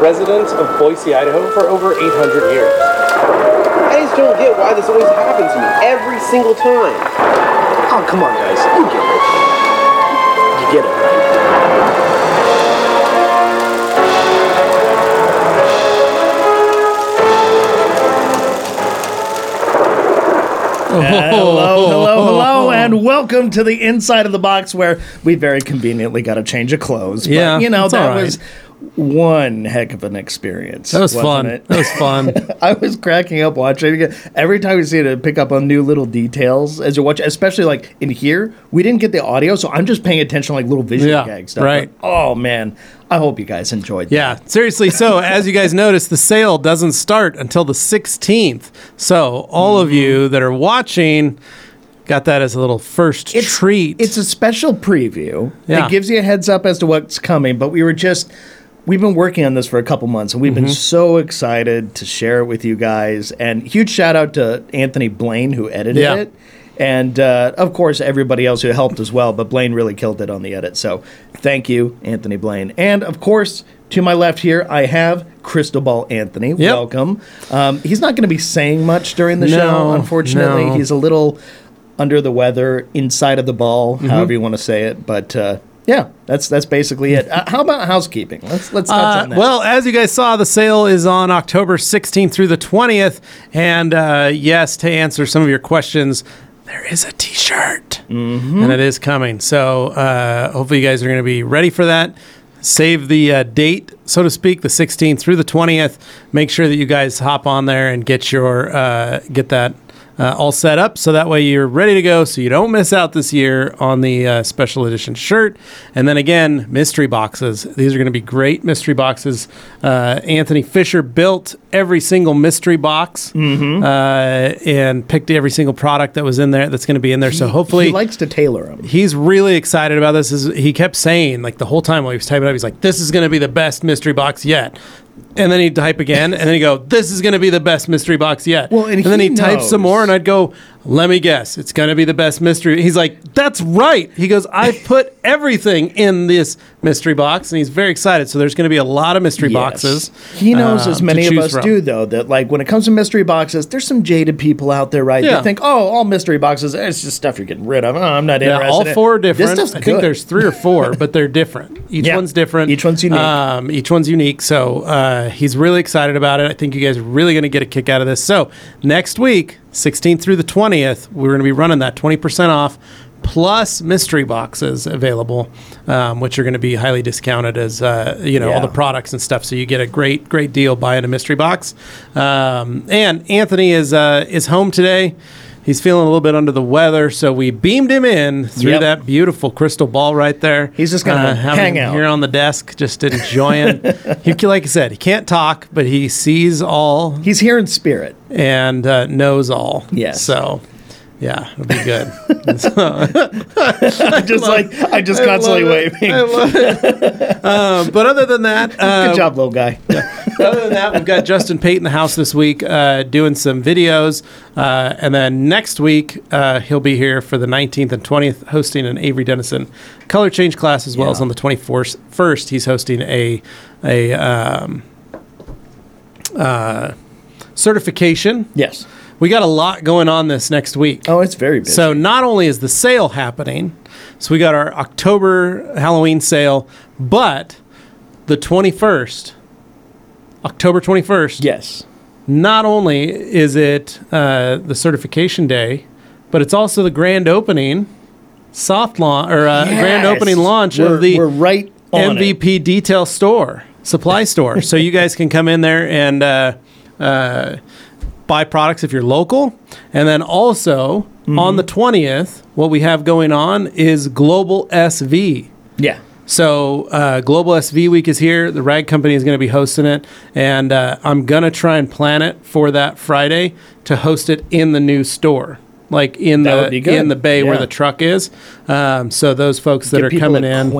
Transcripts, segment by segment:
resident of Boise, Idaho for over 800 years. I just don't get why this always happens to me every single time. Oh, come on, guys. You get it. You get it, right? Hello, hello, hello, and welcome to the inside of the box where we very conveniently got a change of clothes. But, Yeah, you know that all right. was one heck of an experience. That was fun. It? That was fun. I was cracking up watching it. Every time we see it, pick up on new little details as you watch, especially like in here. We didn't get the audio, so I'm just paying attention like little visual Yeah, gag stuff. right. But, oh man, I hope you guys enjoyed. Yeah, seriously. So, as you guys noticed, the sale doesn't start until the 16th. So, all of you mm-hmm. that are watching got that as a little first It's- treat. It's a special preview. Yeah. It gives you a heads up as to what's coming, but we were just we've been working on this for a couple months and we've Mm-hmm. been so excited to share it with you guys. And huge shout out to Anthony Blaine who edited Yeah. it. And uh, of course, everybody else who helped as well, but Blaine really killed it on the edit. So thank you, Anthony Blaine. And of course, to my left here, I have Crystal Ball Anthony. Welcome. Um, he's not going to be saying much during the show, unfortunately. no. He's a little under the weather, inside of the ball, Mm-hmm. however you want to say it. But uh, yeah, that's that's basically it. Uh, how about housekeeping? Let's let's touch Uh, on that. well, as you guys saw, the sale is on October 16th through the 20th. And uh, yes, to answer some of your questions, there is a t shirt Mm-hmm. and it is coming. So uh, hopefully, you guys are going to be ready for that. Save the uh, date, so to speak, the 16th through the 20th. Make sure that you guys hop on there and get your uh, get that uh, all set up so that way you're ready to go so you don't miss out this year on the uh, special edition shirt and then again mystery boxes these are going to be great mystery boxes uh, anthony fisher built every single mystery box Mm-hmm. uh, and picked every single product that was in there that's going to be in there so hopefully he likes to tailor them. he's really excited about this. Is he kept saying like the whole time while he was typing up, he's like, "This is going to be the best mystery box yet." And then he'd type again, and then he'd go, "This is going to be the best mystery box yet." Well, and then he he'd type some more, and I'd go, "Let me guess, it's going to be the best mystery." He's like, "That's right." He goes, "I put everything in this mystery box," and he's very excited. So there's going to be a lot of mystery Yes. boxes. He knows, um, as to many of choose us from. do, though, that like when it comes to mystery boxes, there's some jaded people out there, right? Yeah. That think, oh, all mystery boxes, eh, it's just stuff you're getting rid of. Oh, I'm not Yeah, interested. all in it." four are This different. stuff's I think good. there's three or four, but they're different. Each Yeah. one's different. Each one's unique. Um, each one's unique. So uh, he's really excited about it. I think you guys are really going to get a kick out of this. So next week, 16th through the 20th, we're going to be running that 20% off plus mystery boxes available, um, which are going to be highly discounted as uh, you know all the products and stuff. So you get a great great deal buying a mystery box. Um, and Anthony is uh, is home today. He's feeling a little bit under the weather, so we beamed him in through Yep. that beautiful crystal ball right there. He's just gonna having hang out. here on the desk, just enjoying. he, like I said, he can't talk, but he sees all He's here in spirit. and uh, knows all. Yes. So, yeah, it'll be good. I just like I just constantly waving. I love it. um, but other than that, uh, Good job, little guy. other than that, we've got Justin Pate in the house this week uh, doing some videos. Uh, and then next week, uh, he'll be here for the 19th and 20th, hosting an Avery Dennison color change class, as well Yeah. as on the 24th. First, he's hosting a, a um, uh, certification. yes. We got a lot going on this next week. Oh, it's very busy. So not only is the sale happening, so we got our October Halloween sale, but the 21st, October 21st, yes. not only is it uh, the certification day, but it's also the grand opening, soft launch or uh, grand opening launch We're- of the we're right on it. MVP detail store, supply store. so you guys can come in there and uh, uh, buy products if you're local. And then also Mm-hmm. on the 20th, what we have going on is Global SV. Yeah. So uh, Global SV Week is here. The Rag Company is going to be hosting it, and uh, I'm gonna try and plan it for that Friday to host it in the new store, like in That the would be good. in the bay where the truck is. Um, so those folks that Get are coming in,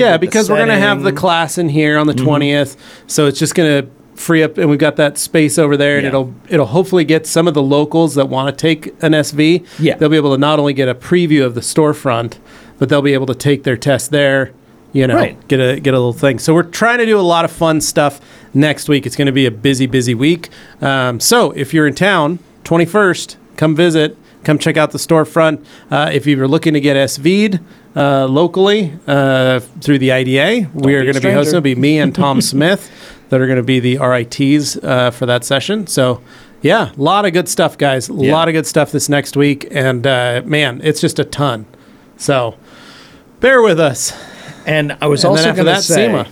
yeah, because we're gonna have the. Mm-hmm. class in here on the 20th. So it's just gonna free up and we've got that space over there and Yeah. it'll it'll hopefully get some of the locals that want to take an SV Yeah. they'll be able to not only get a preview of the storefront but they'll be able to take their test there You know, Right. get a get a little thing. So we're trying to do a lot of fun stuff next week. It's going to be a busy, busy week. Um, so if you're in town, 21st, come visit. Come check out the storefront. Uh, if you're looking to get SV'd uh, locally uh, through the IDA, we are going to be hosting. It'll be me and Tom Smith that are going to be the RITs uh, for that session. So, yeah, a lot of good stuff, guys. A Yeah. lot of good stuff this next week. And uh, man, it's just a ton. So, bear with us. And I was And also going to that, say, SEMA.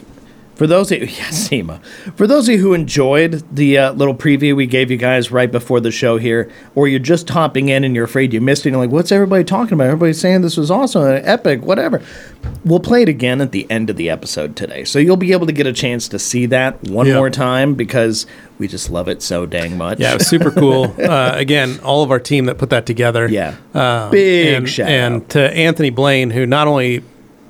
For those of you, yeah, SEMA. For those of you who enjoyed the uh, little preview we gave you guys right before the show here, or you're just hopping in and you're afraid you missed it, and you're like, what's everybody talking about? Everybody's saying this was awesome, epic, whatever. We'll play it again at the end of the episode today. So you'll be able to get a chance to see that one Yeah. more time because we just love it so dang much. Yeah, it was super cool. Uh, again, all of our team that put that together. Yeah. Um, Big and, shout And out. to Anthony Blaine, who not only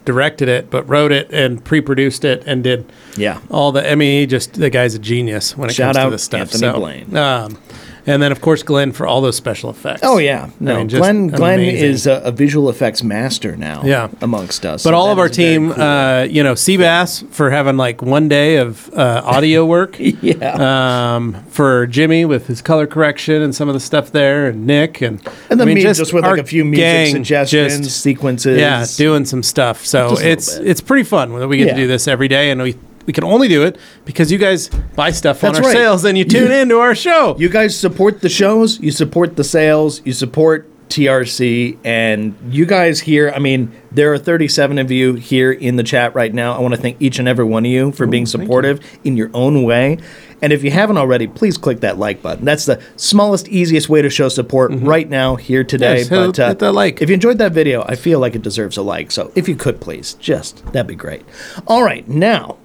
directed it, but wrote it and pre produced it and did Yeah. all the. I mean, he just, the guy's a genius when it Shout comes out to this stuff. Anthony so, Blaine. Um, and then, of course, Glenn for all those special effects. Oh yeah, no. mean, just Glenn Glenn amazing. is a, a visual effects master now. Yeah. amongst us. But so all of our team, cool. uh, you know, Seabass for having like one day of uh, audio work. yeah, um, for Jimmy with his color correction and some of the stuff there, and Nick, and and then I mean, me just, with like a few music suggestions, just- sequences. yeah, doing some stuff. So Just it's it's pretty fun that we get Yeah. to do this every day, and we we can only do it because you guys buy stuff That's on our right. sales and you tune in to our show. You guys support the shows, you support the sales, you support TRC, and you guys here. I mean, there are 37 of you here in the chat right now. I want to thank each and every one of you for being supportive in your own way. And if you haven't already, please click that like button. That's the smallest, easiest way to show support right now here today. Yes, hit- but uh, hit that like. if you enjoyed that video, I feel like it deserves a like. So if you could, please, just that'd be great. All right, now.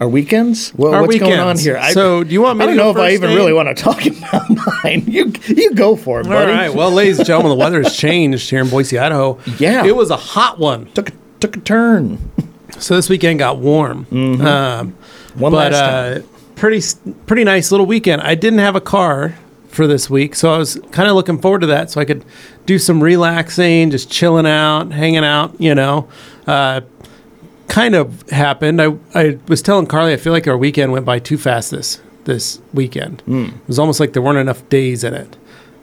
Our weekends? Well, Our what's going on weekends. here? So, do you want me I to don't know if I even really want to talk about mine. You you go for it, All buddy. right. Well, ladies and gentlemen, the weather has changed here in Boise, Idaho. Yeah. It was a hot one. took a, took a turn. So this weekend got warm. Um, One but last uh, time. pretty pretty nice little weekend. I didn't have a car for this week, so I was kind of looking forward to that, so I could do some relaxing, just chilling out, hanging out. You know, uh, kind of happened. I I was telling Carly, I feel like our weekend went by too fast this this weekend. Hmm. It was almost like there weren't enough days in it.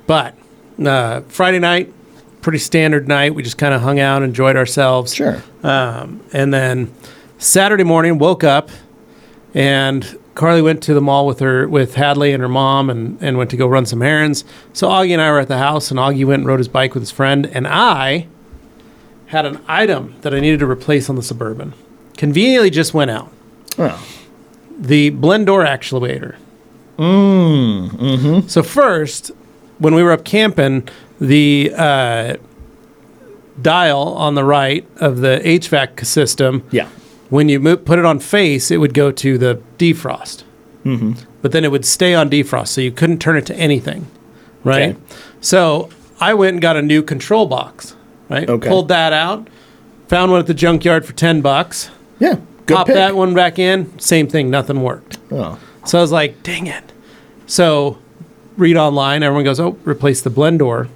But uh, Friday night, pretty standard night. We just kind of hung out, enjoyed ourselves. Sure. Um, and then Saturday morning, woke up, and Carly went to the mall with her with Hadley and her mom, and and went to go run some errands. So Augie and I were at the house, and Augie went and rode his bike with his friend, and I had an item that I needed to replace on the suburban. Conveniently, just went out Well, the blend door actuator. Mm, mm-hmm. So first, when we were up camping, the uh, dial on the right of the HVAC system, yeah. when you mo- put it on face, it would go to the defrost. Mm-hmm. But then it would stay on defrost, so you couldn't turn it to anything, right? Okay. So I went and got a new control box, right? Okay. Pulled that out, found one at the junkyard for 10 bucks. Yeah. Good Pop pick. that one back in, same thing, nothing worked. Oh. So I was like, dang it. So read online, everyone goes, oh, replace the blend door.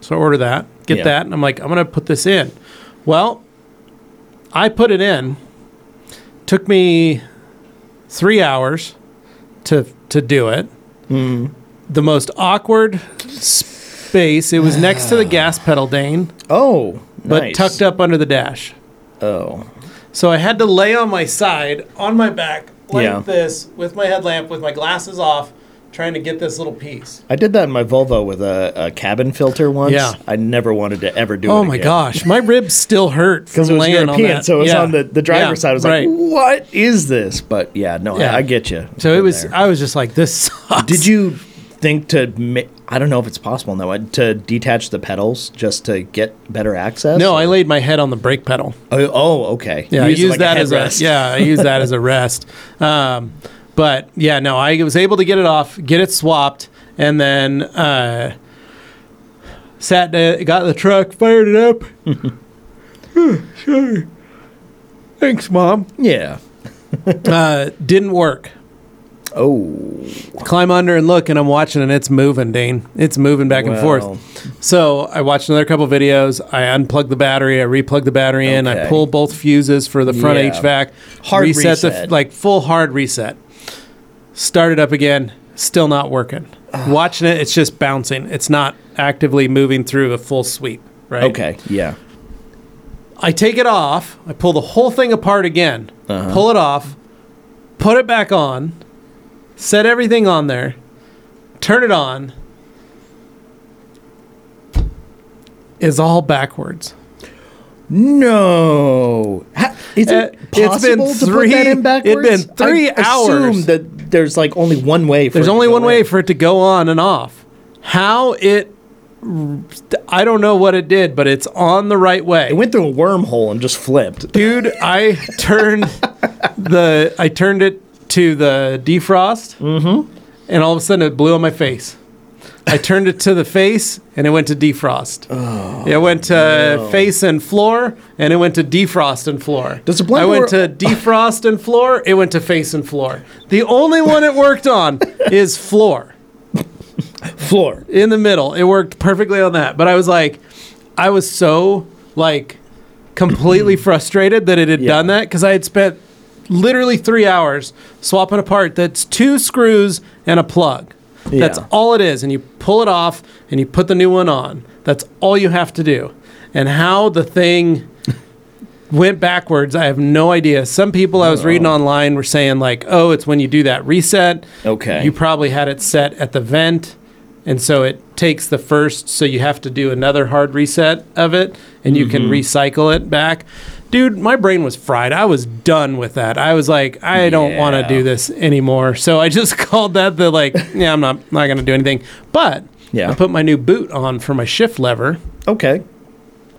So I order that, get Yeah. that, and I'm like, I'm gonna put this in. Well, I put it in. Took me three hours to to do it. Mm-hmm. The most awkward space. It was next to the gas pedal, Dane, Oh. but nice. tucked up under the dash. Oh. So I had to lay on my side, on my back, like Yeah. this, with my headlamp, with my glasses off, trying to get this little piece. I did that in my Volvo with a, a cabin filter once. Yeah. I never wanted to ever do it. Oh my gosh, my ribs still hurt Because it was laying on European, that. so it was Yeah. on the, the driver's Yeah, side. I was right. like, what is this? But yeah, no, Yeah. I, I get you. So it was. I was just like, this sucks. Did you think to? Ma- I don't know if it's possible now to detach the pedals just to get better access. No, or- I laid my head on the brake pedal. Oh, oh, okay. Yeah, You I used use like that as headrest. a yeah, I use that as a rest. Um, but yeah, no, I was able to get it off, get it swapped, and then uh, sat down, got the truck, fired it up. Thanks, mom. Yeah. Uh, didn't work. Oh, Climb under and look, and I'm watching, and it's moving, Dane. It's moving back and forth. So I watched another couple videos. I unplug the battery. I replug the battery in. I Okay. pull both fuses for the front Yeah. HVAC. Hard reset, the reset. like full hard reset. Start it up again. Still not working. Watching it, it's just bouncing. It's not actively moving through a full sweep. Right. okay, yeah. I take it off. I pull the whole thing apart again. Uh-huh. Pull it off. Put it back on. Set everything on there. Turn it on. Is all backwards. No. Is Uh, it it's been possible to three- put that in backwards? backwards? been three I assume hours. that there's like only one way. For There's it to only go one way in. for it to go on and off. How it I don't know what it did, but it's on the right way. It went through a wormhole and just flipped. Dude, I turned the I turned it to the defrost, mm-hmm. and all of a sudden it blew on my face. I turned it to the face, and it went to defrost. Oh, it went to face and floor, and it went to defrost and floor. Does the I went to defrost and floor. It went to face and floor. The only one it worked on is floor Floor. in the middle. It worked perfectly on that. But I was like, I was so like completely frustrated that it had Yeah. done that because I had spent literally three hours swapping a part that's two screws and a plug. That's all it is. And you pull it off and you put the new one on. That's all you have to do. And how the thing went backwards, I have no idea. Some people I was reading online were saying, like, oh, it's when you do that reset. Okay. You probably had it set at the vent, and so it takes the first, so you have to do another hard reset of it, and you Mm-hmm. can recycle it back. Dude, my brain was fried. I was done with that. I was like, I don't want to do this anymore. So I just called that the like, yeah, I'm not not gonna do anything. But Yeah. I put my new boot on for my shift lever. Okay.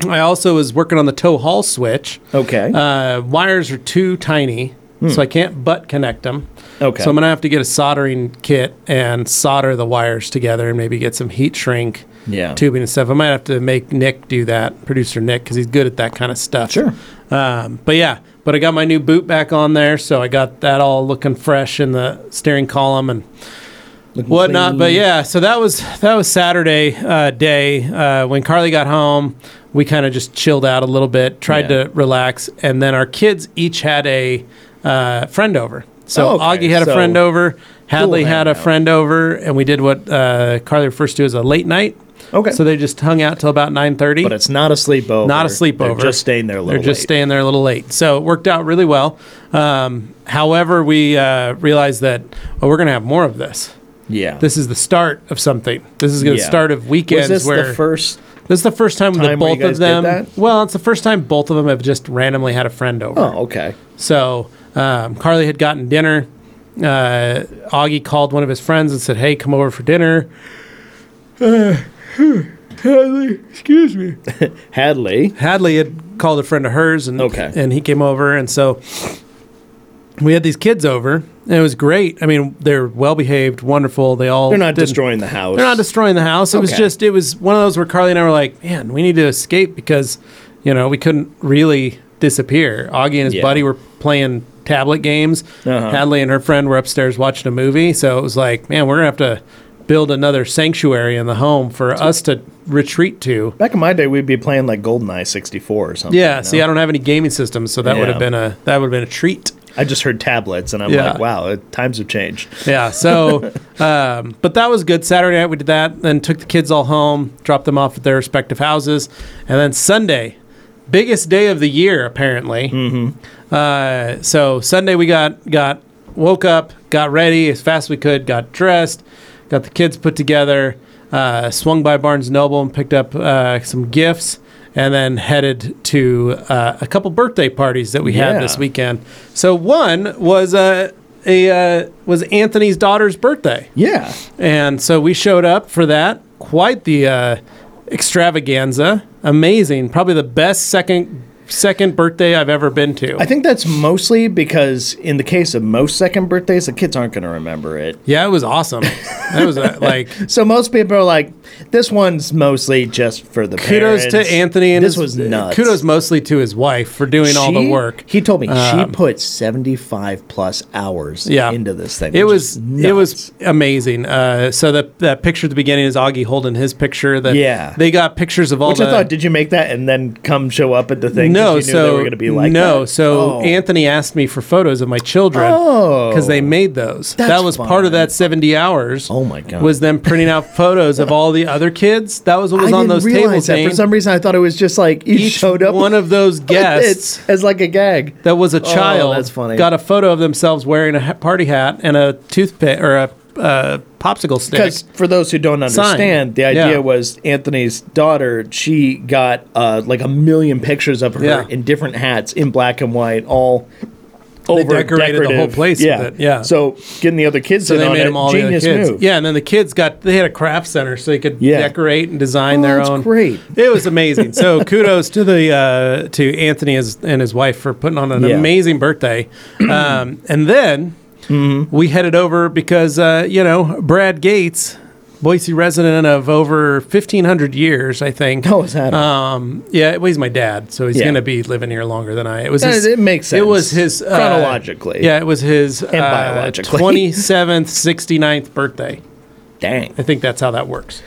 I also was working on the tow haul switch. Okay. Uh, wires are too tiny, so I can't butt connect them. Hmm. Okay. So I'm gonna have to get a soldering kit and solder the wires together, and maybe get some heat shrink Yeah. tubing and stuff. I might have to make Nick do that, producer Nick, because he's good at that kind of stuff. Sure. Um, but yeah, but I got my new boot back on there, so I got that all looking fresh in the steering column and Looking whatnot. clean. But yeah, so that was that was Saturday uh, day uh, when Carly got home. We kind of just chilled out a little bit, tried Yeah. to relax, and then our kids each had a uh, friend over. So Oh, okay. Augie had a friend over, Hadley had a hangout. friend over, and we did what uh, Carly refers to as a late night. Okay. So they just hung out till about nine thirty. but it's not a sleepover. Not a sleepover. They're just staying there a little They're just late. staying there a little late. So it worked out really well. Um, however, we uh, realized that well, we're going to have more of this. Yeah. This is the start of something. This is going to Yeah. start of weekends was this where the first? this is the first time, that time where you both of guys did them. that? Well, it's the first time both of them have just randomly had a friend over. Oh, okay. So um, Carly had gotten dinner. Uh, Augie called one of his friends and said, "Hey, come over for dinner." Uh, Hadley, excuse me. Hadley. Hadley had called a friend of hers, and Okay. and he came over, and so we had these kids over, and it was great. I mean, they're well behaved, wonderful. They all They're not destroying the house. They're not destroying the house. It was just it was one of those where Carly and I were like, man, we need to escape because you know we couldn't really disappear. Augie and his Yeah. buddy were playing tablet games. Uh-huh. Hadley and her friend were upstairs watching a movie. So it was like, man, we're gonna have to build another sanctuary in the home for us to retreat to. Back in my day, we'd be playing like GoldenEye 64 or something. Yeah, you see. I don't have any gaming systems, so that would have been a that would have been a treat. I just heard tablets, and I'm Yeah. like, wow, it, times have changed. Yeah, so um, but that was good. Saturday night we did that, then took the kids all home, dropped them off at their respective houses, and then Sunday, biggest day of the year apparently. Mm-hmm. Uh, so Sunday we got got woke up, got ready as fast as we could, got dressed, got the kids put together, uh, swung by Barnes Noble and picked up uh, some gifts. And then headed to uh, a couple birthday parties that we Yeah. had this weekend. So one was uh, a uh, was Anthony's daughter's birthday, Yeah. and so we showed up for that. Quite the uh, extravaganza, amazing. Probably the best second second birthday I've ever been to. I think that's mostly because in the case of most second birthdays, the kids aren't going to remember it. yeah, it was awesome. That was uh, like So most people are like, This one's mostly just for the kudos to. Anthony and this his, was nuts. Kudos mostly to his wife for doing all the work. He told me she Um, put seventy five plus hours yeah. into this thing. It was it was amazing. Uh, so that that picture at the beginning is Augie holding his picture. That Yeah. they got pictures of all Which the. I thought, did you make that and then come show up at the thing? no, you knew so they were going to be like no, that? so Oh. Anthony asked me for photos of my children Oh. because they made those. That was part of that seventy hours. Oh my God. Was them printing out photos of all the other kids. That was what was I on didn't those realize tables. that. For some reason, I thought it was just like you Each showed up one of those with guests it as like a gag. that was a child Oh, that's funny. got a photo of themselves wearing a ha- party hat and a toothpick or a uh, popsicle stick. Because for those who don't understand, the idea Yeah. was Anthony's daughter. She got uh, like a million pictures of her Yeah. in different hats in black and white, all They over decorated the whole decorative. place with Yeah, it, yeah. So getting the other kids So in they on made it, them all the genius kids. move. Yeah, and then the kids got they had a craft center so they could Yeah. decorate and design Oh, their own. great. It was amazing. So kudos to the uh, to Anthony as, and his wife for putting on an Yeah. amazing birthday. Um, and then Mm-hmm. we headed over because uh, you know Brad Gates, Boise resident of over fifteen hundred years, I think. Oh, is that? Um, yeah, well, he's my dad, so he's Yeah. going to be living here longer than I. It was. His, it makes It was his uh, Chronologically. Yeah, it was his uh, biologically. twenty seventh, 69th birthday. Dang, I think that's how that works.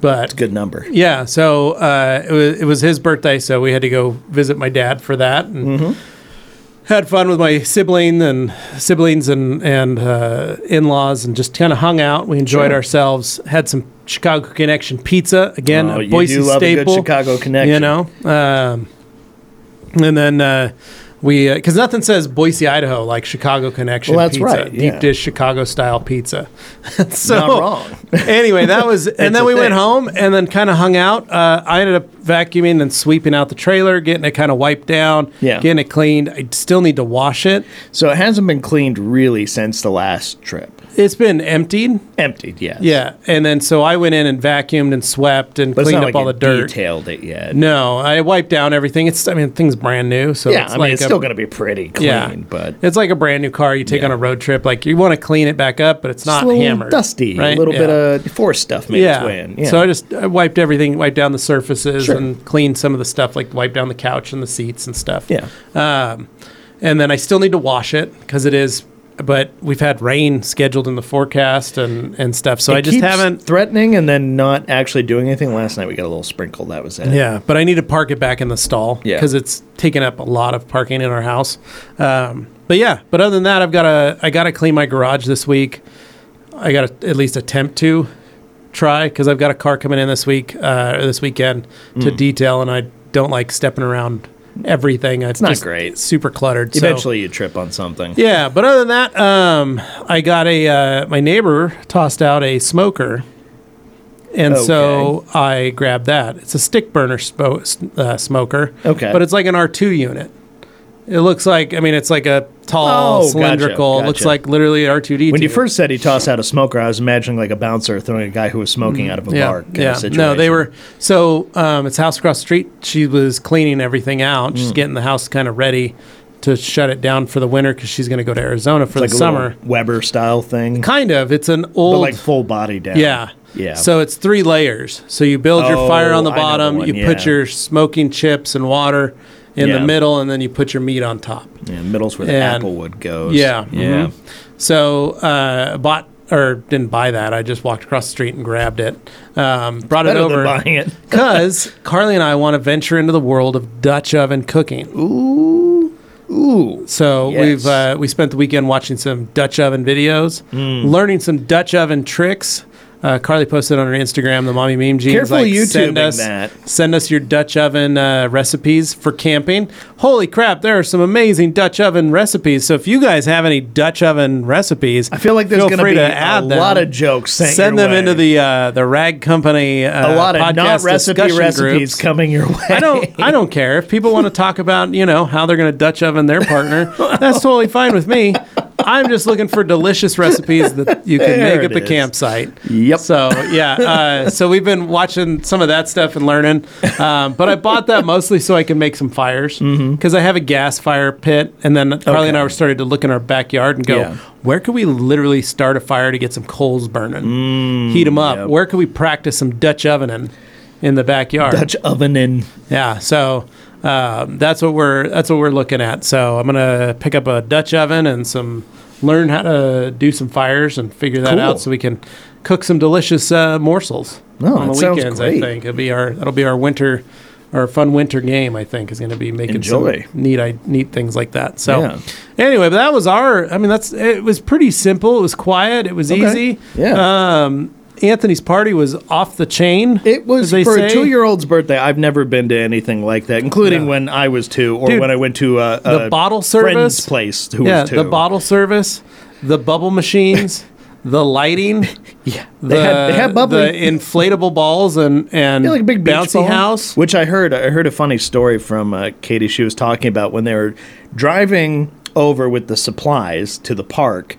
But good number. yeah, so uh, it was it was his birthday, so we had to go visit my dad for that, and Mm-hmm. Had fun with my sibling and siblings and and uh, in laws, and just kind of hung out. We enjoyed Sure. ourselves. Had some Chicago Connection pizza again, Oh, a Boise do love a good staple. Chicago connection. You know, um, and then. Uh, we because nothing says Boise, Idaho like Chicago Connection. Well, that's pizza, right, Deep dish Chicago style pizza. so, Not wrong. anyway, that was, and then we went home and then kind of hung out. Uh, I ended up vacuuming and sweeping out the trailer, getting it kind of wiped down, Yeah. getting it cleaned. I still need to wash it. So it hasn't been cleaned really since the last trip. It's been emptied. Emptied, yes. Yeah, and then so I went in and vacuumed and swept and but cleaned up like all the dirt. detailed it yet. No, I wiped down everything. It's I mean, thing's brand new, so yeah, it's I mean like it's a- still going to be pretty clean, yeah, but it's like a brand new car you take Yeah. on a road trip. Like you want to clean it back up, but it's not It's hammered, dusty, right? a little bit of forest stuff made its way in. Yeah. So I just I wiped everything, wiped down the surfaces, Sure. and cleaned some of the stuff, like wiped down the couch and the seats and stuff. yeah. Um, and then I still need to wash it because it is. But we've had rain scheduled in the forecast and and stuff, so It I just haven't. threatening and then not actually doing anything. Last night we got a little sprinkle. That was it. Yeah, but I need to park it back in the stall Yeah. because it's taking up a lot of parking in our house. Um, but yeah, but other than that, I've got to I got to clean my garage this week. I got to at least attempt to try because I've got a car coming in this week, uh, or this weekend to Mm. detail, and I don't like stepping around everything. It's not just great. super cluttered. so- Eventually you trip on something. yeah, but other than that, um, I got a uh, my neighbor tossed out a smoker, and so I grabbed that. It's a stick burner spo- uh, smoker. Okay. but it's like an R two unit. It looks like I mean it's like a tall Oh, gotcha, cylindrical. It Looks gotcha. like literally R two D two. When you first said he tossed out a smoker, I was imagining like a bouncer throwing a guy who was smoking out of a Mm, yeah, bar. kind of yeah. situation. No, they were so um, it's house across the street. She was cleaning everything out, Mm. just getting the house kind of ready to shut it down for the winter because she's going to go to Arizona for like the a summer. little Weber style thing, Kind of. It's an old. but like full body down. Yeah. Yeah. So it's three layers. So you build your fire on the Oh, I know the bottom, one, you yeah. put your smoking chips and water in Yeah. the middle, and then you put your meat on top. yeah, middle's where the And- applewood goes. Yeah. Yeah. mhm. So uh, bought or didn't buy that. I just walked across the street and grabbed it. Um, brought it over buying it. because Carly and I want to venture into the world of Dutch oven cooking. Ooh. Ooh. So Yes. we've uh, we spent the weekend watching some Dutch oven videos, Mm. learning some Dutch oven tricks. Uh, Carly posted on her Instagram the mommy meme jeans. Careful like, send YouTubing us, that. Send us your Dutch oven uh, recipes for camping. Holy crap! There are some amazing Dutch oven recipes. So if you guys have any Dutch oven recipes, I feel like there's going to be a them. lot of jokes Send them way. into the uh, the Rag Company. Uh, a lot of not recipe recipes groups. coming your way. I don't. I don't care if people want to talk about you know how they're going to Dutch oven their partner. that's totally fine with me. I'm just looking for delicious recipes that you can There make at it the is. campsite. Yep. So yeah, uh, so we've been watching some of that stuff and learning. Um, but I bought that mostly so I can make some fires because I have a gas fire pit, and then Carly and I were started to look in our backyard and go, Yeah. where could we literally start a fire to get some coals burning, heat them up? yep. Where could we practice some Dutch ovening in the backyard? Dutch oven and Yeah, so um, that's what we're that's what we're looking at. So I'm gonna pick up a Dutch oven and some learn how to do some fires and figure that Cool. out so we can cook some delicious uh, morsels Oh, on the weekends. I think it'll be our that'll be our winter. Our fun winter game, I think, is going to be making Enjoy. some neat, I- neat things like that. So, Yeah. anyway, but that was our. I mean, that's it was pretty simple. It was quiet. It was Okay. easy. Yeah. Um, Anthony's party was off the chain. It was for say. a two-year-old's birthday. I've never been to anything like that, including Yeah. when I was two, or Dude, when I went to a, a the bottle friend's service place who yeah, was two. the bottle service, the bubble machines, the lighting, Yeah, the, they had they had bubbly. the inflatable balls, and and Yeah, like a big bouncy ball. house. Which I heard. I heard a funny story from uh, Katie. She was talking about when they were driving over with the supplies to the park.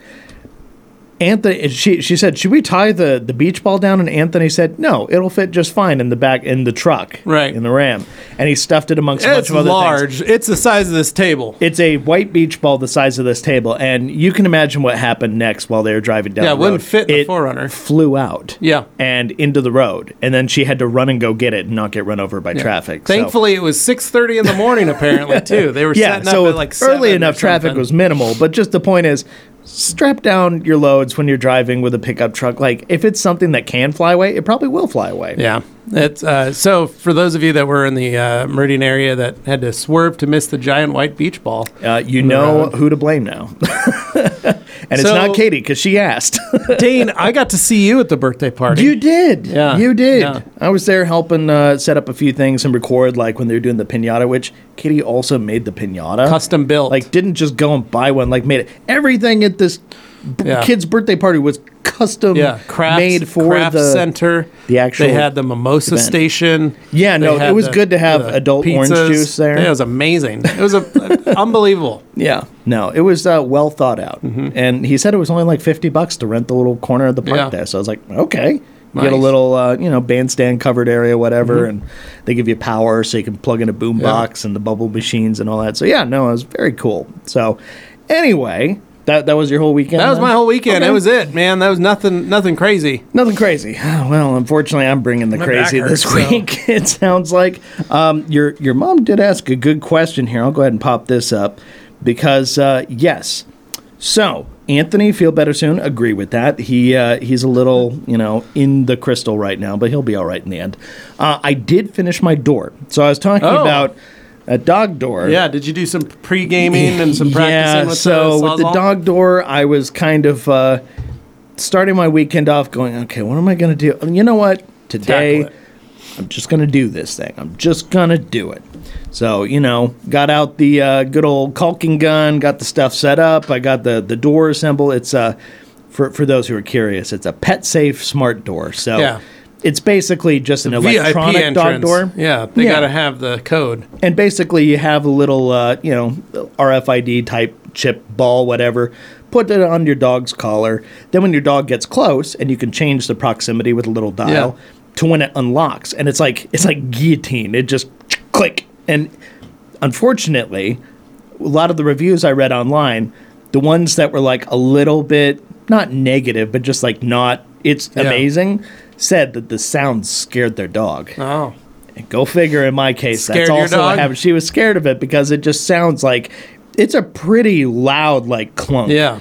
Anthony, she she said, "Should we tie the the beach ball down?" And Anthony said, "No, it'll fit just fine in the back in the truck, Right. in the Ram." And he stuffed it amongst a bunch It's of other things. large. It's the size of this table. It's a white beach ball the size of this table, and you can imagine what happened next while they were driving down. Yeah, the it wouldn't road. fit in the It 4Runner. Flew out. Yeah. and into the road, and then she had to run and go get it and not get run over by traffic. so- Thankfully, it was six thirty in the morning. Apparently, too. They were yeah. setting So up at like early 7 or enough, traffic something. was minimal, but just the point is. Strap down your loads when you're driving with a pickup truck. Like, if it's something that can fly away, it probably will fly away. Yeah. It's uh, so for those of you that were in the uh, Meridian area that had to swerve to miss the giant white beach ball. Uh, you know who to blame now. and it's not Katie because she asked. Dane, I got to see you at the birthday party. You did. Yeah, You did. yeah. I was there helping uh, set up a few things and record, like when they were doing the pinata, which Katie also made the pinata. Custom built. Like, didn't just go and buy one, like, made it. Everything at this b- Yeah. kid's birthday party was custom yeah, craft made for craft the. center. the actual They had the mimosa event. station. Yeah, They no, it had was good to have adult orange juice there. Yeah, it was amazing. It was a, unbelievable. Yeah. No, it was uh, well thought out. Mm-hmm. And he said it was only like 50 bucks to rent the little corner of the park Yeah. there. So I was like, okay. You Get a Mm-hmm. little, uh, you know, bandstand covered area, whatever, and they give you power so you can plug in a boom Yeah. box and the bubble machines and all that. So yeah, no, it was very cool. So anyway, that that was your whole weekend. That was then? my whole weekend. Okay. That was it, man. That was nothing. Nothing crazy. Nothing crazy. Well, unfortunately, I'm bringing the My crazy back this hurts, so- week. It sounds like um, your your mom did ask a good question here. I'll go ahead and pop this up because uh, yes. So Anthony, feel better soon. Agree with that. He uh, he's a little you know in the crystal right now, but he'll be all right in the end. Uh, I did finish my door, so I was talking Oh. about a dog door. Yeah. Did you do some pre gaming and some practicing Yeah, with so the with the dog door, I was kind of uh, starting my weekend off going, okay, what am I going to do? And You know what? Today, I'm just going to do this thing. I'm just going to do it. So, you know, got out the uh, good old caulking gun, got the stuff set up. I got the, the door assembled. It's uh, for, for those who are curious, it's a PetSafe smart door. So Yeah. It's basically just an VIP electronic dog entrance. door. Yeah, they Yeah. got to have the code. And basically, you have a little, uh, you know, RFID type chip ball, whatever. Put it on your dog's collar. Then, when your dog gets close, and you can change the proximity with a little dial to when it unlocks, and it's like it's like guillotine. It just click. And unfortunately, a lot of the reviews I read online, the ones that were like a little bit not negative, but just like not it's Yeah. amazing, said that the sound scared their dog. Oh, Go figure. In my case, Scared that's also what happened. She was scared of it because it just sounds like it's a pretty loud, like clunk. yeah.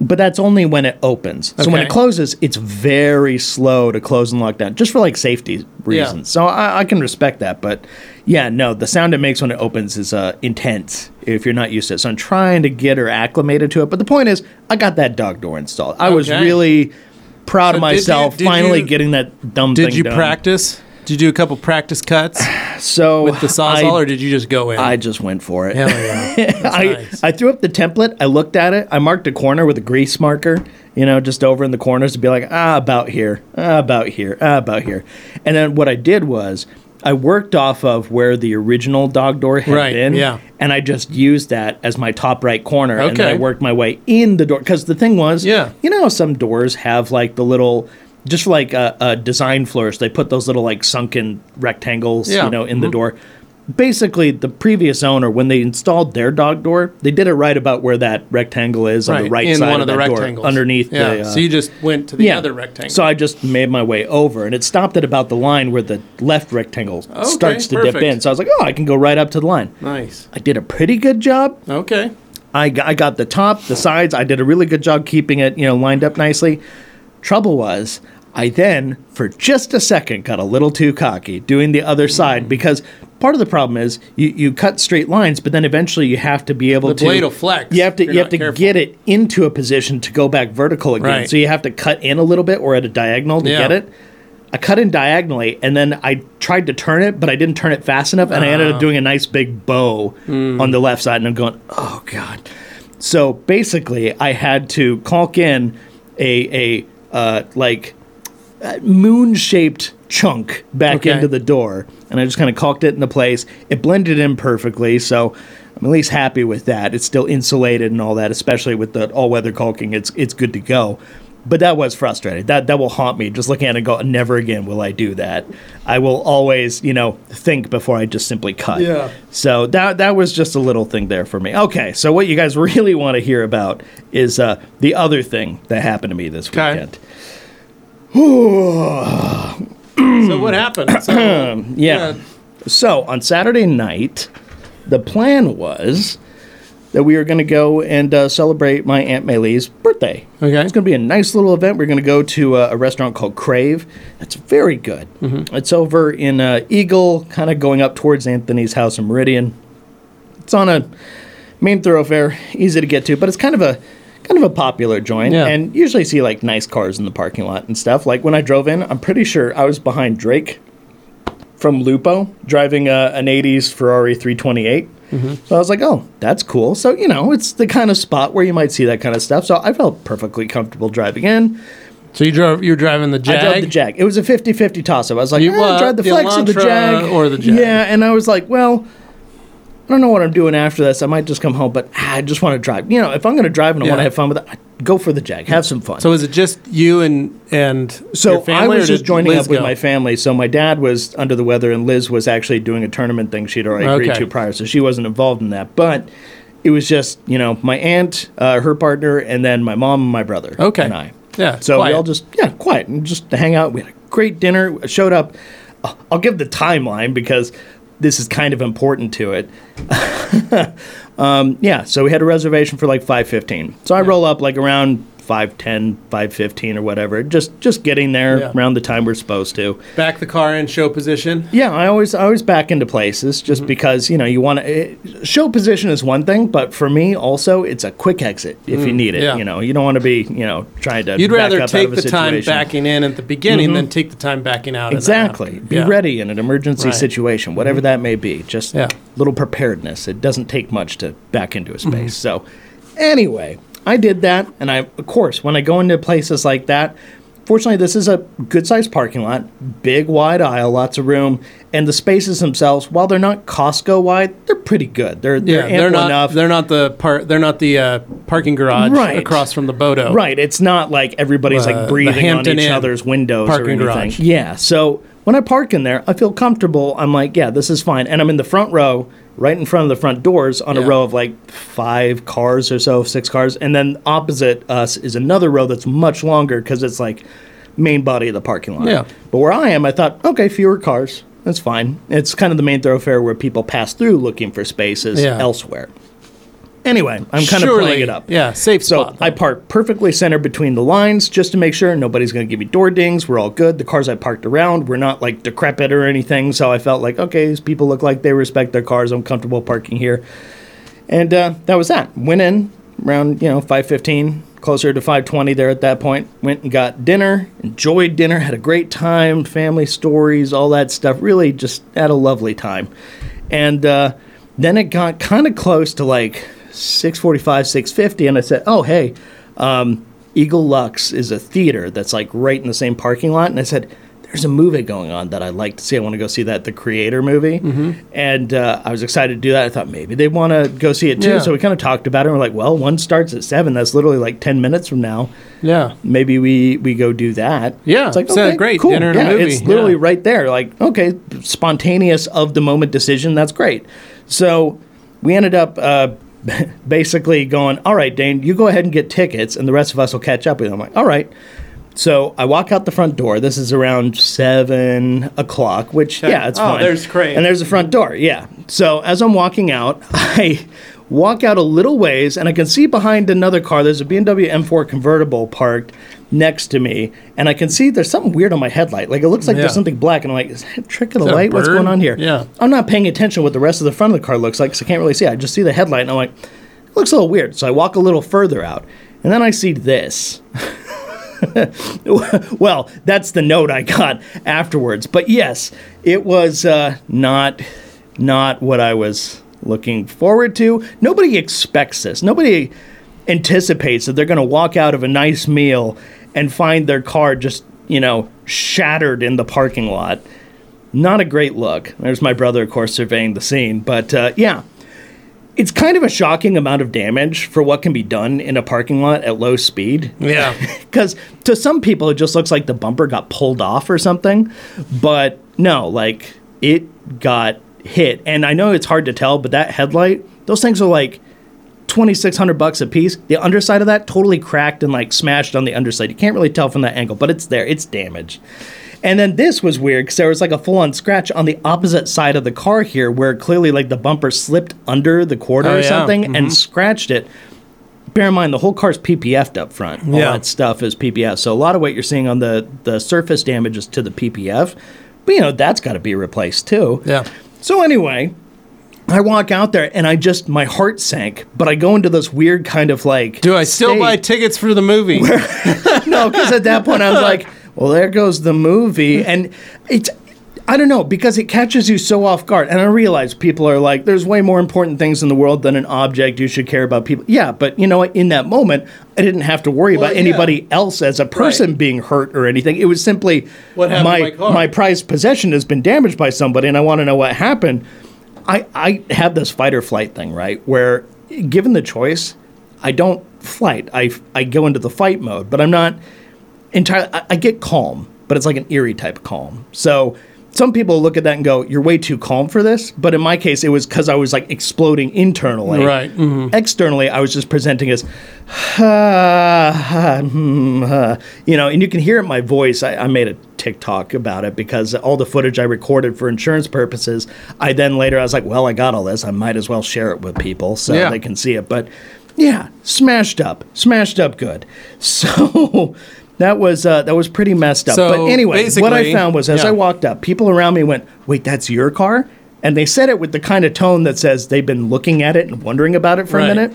But that's only when it opens. So when it closes, it's very slow to close and lock down, just for like safety reasons. So I, I can respect that. But yeah, no, the sound it makes when it opens is uh, intense if you're not used to it. So I'm trying to get her acclimated to it. But the point is, I got that dog door installed. I was really proud So of did you- myself did finally you- getting that dumb thing Did you done. practice? Did you do a couple practice cuts So with the sawzall, I- or did you just go in? I just went for it. Hell yeah. I, nice. I threw up the template. I looked at it. I marked a corner with a grease marker, you know, just over in the corners to be like, ah, about here, ah, about here, ah, about here. And then what I did was I worked off of where the original dog door had Right, been. yeah. And I just used that as my top right corner. And then I worked my way in the door. Because the thing was, Yeah. you know, some doors have like the little, just like a, a design flourish, they put those little like sunken rectangles, Yeah. you know, in the Mhm. door. Basically, the previous owner, when they installed their dog door, they did it right about where that rectangle is on the right in side one of, the that door, underneath Yeah. the. Uh, so you just went to the other rectangle. so I just made my way over, and it stopped at about the line where the left rectangle starts to dip in. So I was like, oh, I can go right up to the line. nice. I did a pretty good job. Okay. I got, I got the top, the sides. I did a really good job keeping it, you know, lined up nicely. Trouble was, I then, for just a second, got a little too cocky doing the other Mm. side because part of the problem is you, you cut straight lines, but then eventually you have to be able The to blade will flex You have to you're have to careful. get it into a position to go back vertical again. Right. So you have to cut in a little bit or at a diagonal to Yeah. get it. I cut in diagonally and then I tried to turn it, but I didn't turn it fast enough, and I ended Ah. up doing a nice big bow Hmm. on the left side, and I'm going, oh god. So basically, I had to caulk in a a uh, like moon shaped chunk back Okay. into the door, and I just kind of caulked it into place. It blended in perfectly, so I'm at least happy with that. It's still insulated and all that, especially with the all weather caulking. It's it's good to go. But that was frustrating. That that will haunt me. Just looking at it and go, never again will I do that. I will always, you know, think before I just simply cut. Yeah. So that that was just a little thing there for me. Okay, so what you guys really want to hear about is uh, the other thing that happened to me this Okay. weekend. So what happened? So, Yeah. So on Saturday night, the plan was that we were going to go and uh, celebrate my Aunt Maylee's birthday. Okay. It's going to be a nice little event. We're going to go to uh, a restaurant called Crave. It's very good. It's over in uh, Eagle, kind of going up towards Anthony's house in Meridian. It's on a main thoroughfare, easy to get to, but it's kind of a kind of a popular joint. Yeah. And usually see like nice cars in the parking lot and stuff. Like when I drove in, I'm pretty sure I was behind Drake from Lupo driving a, an 80s Ferrari 328. So I was like, oh, that's cool. So, you know, it's the kind of spot where you might see that kind of stuff. So I felt perfectly comfortable driving in. So you drove. You were driving the Jag. I drove the Jag. It was a 50 50 toss up. I was like, You- eh, well, drive the, the Flex or the Jag. or the Jag. Yeah. And I was like, well, I don't know what I'm doing after this. I might just come home, but ah, I just want to drive. You know, if I'm going to drive and I want to have fun with it, go for the Jag. Have some fun. So is it just you and and So your family, I was just joining Liz up with go? my family. So my dad was under the weather, and Liz was actually doing a tournament thing she'd already agreed Okay. to prior, so she wasn't involved in that. But it was just you know my aunt, uh, her partner, and then my mom and my brother. Okay. and I. Yeah, So we quiet. all just yeah quiet and just hang out. We had a great dinner. Showed up. I'll give the timeline because this is kind of important to it. um, yeah, so we had a reservation for like 5:15. So I roll up like around 5:10, 5:15 or whatever. Just just getting there Yeah. around the time we're supposed to. back the car in show position. Yeah, I always I always back into places Mm-hmm. just because you know you want to. Show position is one thing, but for me also it's a quick exit if you need it. Mm, yeah. You know, you don't want to be you know trying to. You'd rather take the time backing in at the beginning than take the time backing out. Exactly. Be Yeah. ready in an emergency Right. Mm-hmm. situation, whatever that may be. Just little preparedness. It doesn't take much to back into a space. Mm-hmm. So, anyway, I did that, and I, of course, when I go into places like that, fortunately, this is a good-sized parking lot, big wide aisle, lots of room, and the spaces themselves, while they're not Costco wide, they're pretty good. They're they're they're, ample not. enough. They're not the part. They're not the uh, parking garage Right. across from the Bodo. Right. It's not like everybody's Uh, like breathing on each Inn other's windows or anything. garage. Yeah. So when I park in there, I feel comfortable. I'm like, yeah, this is fine. And I'm in the front row, right in front of the front doors, on a row of like five cars or so, six cars. And then opposite us is another row that's much longer because it's like main body of the parking lot. Yeah. But where I am, I thought, okay, fewer cars. That's fine. It's kind of the main thoroughfare where people pass through looking for spaces Yeah. elsewhere. Anyway, I'm kind of Surely, playing it up. Yeah, safe So spot. I park perfectly centered between the lines just to make sure nobody's going to give me door dings. We're all good. The cars I parked around were not like decrepit or anything. So I felt like, okay, these people look like they respect their cars. I'm comfortable parking here. And uh, that was that. Went in around, you know, 5.15, closer to 5.20 there at that point. Went and got dinner, enjoyed dinner, had a great time, family stories, all that stuff. Really just had a lovely time. And uh, then it got kind of close to like 6.45, 6.50, and I said, oh, hey, um, Eagle Lux is a theater that's like right in the same parking lot. And I said, there's a movie going on that I'd like to see. I want to go see that, the Creator movie. Mm-hmm. And uh, I was excited to do that. I thought maybe they want to go see it too. Yeah. So we kind of talked about it. And we're like, well, one starts at seven. That's literally like 10 minutes from now. Yeah. Maybe we, we go do that. Yeah, It's like, okay, great. Cool. Dinner and a yeah, movie. It's literally Yeah. right there. Like, okay, spontaneous of the moment decision. That's great. So we ended up uh, basically going, all right, Dane, you go ahead and get tickets, and the rest of us will catch up with you. I'm like, all right. So I walk out the front door. This is around seven o'clock, which yeah, it's Oh, fine. there's Crave. and there's the front door. Yeah. So as I'm walking out, I walk out a little ways, and I can see behind another car. There's a BMW M4 convertible parked next to me, and I can see there's something weird on my headlight. Like it looks like Yeah. there's something black, and I'm like, is that a trick of the light? What's going on here? Yeah. I'm not paying attention what the rest of the front of the car looks like because I can't really see. I just see the headlight, and I'm like, it looks a little weird. So I walk a little further out, and then I see this. well, that's the note I got afterwards. But yes, it was uh, not not what I was looking forward to. Nobody expects this. Nobody anticipates that they're going to walk out of a nice meal and find their car just you know shattered in the parking lot. Not a great look. There's my brother, of course, surveying the scene. But uh, yeah, it's kind of a shocking amount of damage for what can be done in a parking lot at low speed. Yeah. Because to some people, it just looks like the bumper got pulled off or something. But no, like it got hit. And I know it's hard to tell, but that headlight, those things are like 2600 bucks a piece. The underside of that totally cracked and like smashed on the underside. You can't really tell from that angle, but it's there. It's damaged. And then this was weird because there was like a full on scratch on the opposite side of the car here where clearly like the bumper slipped under the quarter Oh, or yeah. something and mm-hmm. scratched it bear in mind the whole car's PPF'd up front. All Yeah. that stuff is PPF. So a lot of what you're seeing on the the surface damage is to the PPF. But you know, that's got to be replaced too. Yeah. So anyway, I walk out there and I just my heart sank, but I go into this weird kind of like Do I still buy tickets for the movie? no, because at that point I was like, well, there goes the movie. And it's, I don't know, because it catches you so off guard. And I realize people are like, there's way more important things in the world than an object. You should care about people. Yeah, but you know what? In that moment, I didn't have to worry Well, about yeah. anybody else as a person Right. being hurt or anything. It was simply What happened my, my my prized possession has been damaged by somebody and I want to know what happened. I, I have this fight or flight thing, right? Where given the choice, I don't flight. I, I go into the fight mode, but I'm not entirely. I, I get calm, but it's like an eerie type of calm. So some people look at that and go, "You're way too calm for this." But in my case, it was because I was like exploding internally. Right, mhm. Externally, I was just presenting as, "Ah, hmm, ah," you know, and you can hear it in my voice. I, I made a TikTok about it because all the footage I recorded for insurance purposes, I then later I was like, "Well, I got all this. I might as well share it with people so Yeah. they can see it." But yeah, smashed up, smashed up good. So that was uh, that was pretty messed up. So, but anyway, what I found was as yeah. I walked up, people around me went, "Wait, that's your car?" And they said it with the kind of tone that says they've been looking at it and wondering about it for Right. a minute.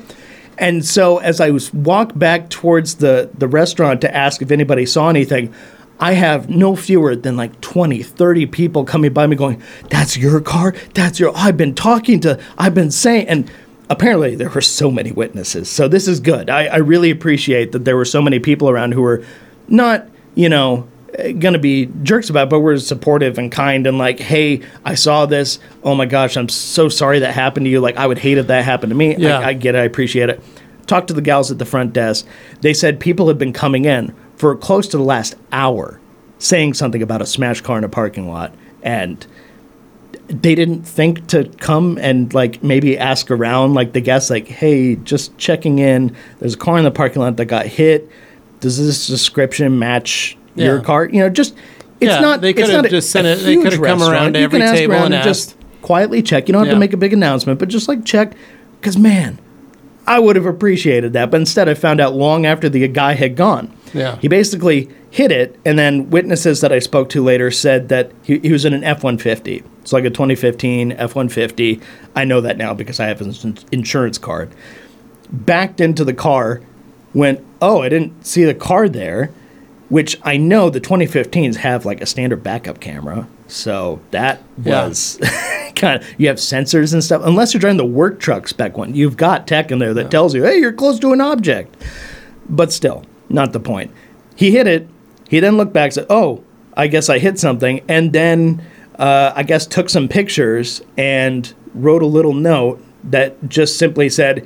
And so as I was walked back towards the the restaurant to ask if anybody saw anything, I have no fewer than like 20, 30 people coming by me going, "That's your car? That's your I've been talking to I've been saying and apparently there were so many witnesses. So this is good. I, I really appreciate that there were so many people around who were not, you know, going to be jerks about, it, but were supportive and kind and like, hey, I saw this. Oh my gosh, I'm so sorry that happened to you. Like, I would hate if that happened to me. Yeah. I, I get it. I appreciate it. Talked to the gals at the front desk. They said people had been coming in for close to the last hour saying something about a smashed car in a parking lot. And they didn't think to come and like maybe ask around like the guests like hey just checking in there's a car in the parking lot that got hit does this description match your Yeah. car you know just it's Yeah, not they it's could've not just a sent it- they could've come around to You every can ask table around and just quietly check you don't have Yeah. to make a big announcement but just like check because man I would have appreciated that, but instead I found out long after the guy had gone. Yeah. He basically hit it, and then witnesses that I spoke to later said that he, he was in an F 150. It's like a 2015 F 150. I know that now because I have his ins- insurance card. Backed into the car, went, Oh, I didn't see the car there, which I know the 2015s have like a standard backup camera. So that Yeah. was kind of, you have sensors and stuff. Unless you're driving the work truck spec one, you've got tech in there that tells you, hey, you're close to an object. But still, not the point. He hit it. He then looked back and said, oh, I guess I hit something, and then uh, I guess took some pictures and wrote a little note that just simply said,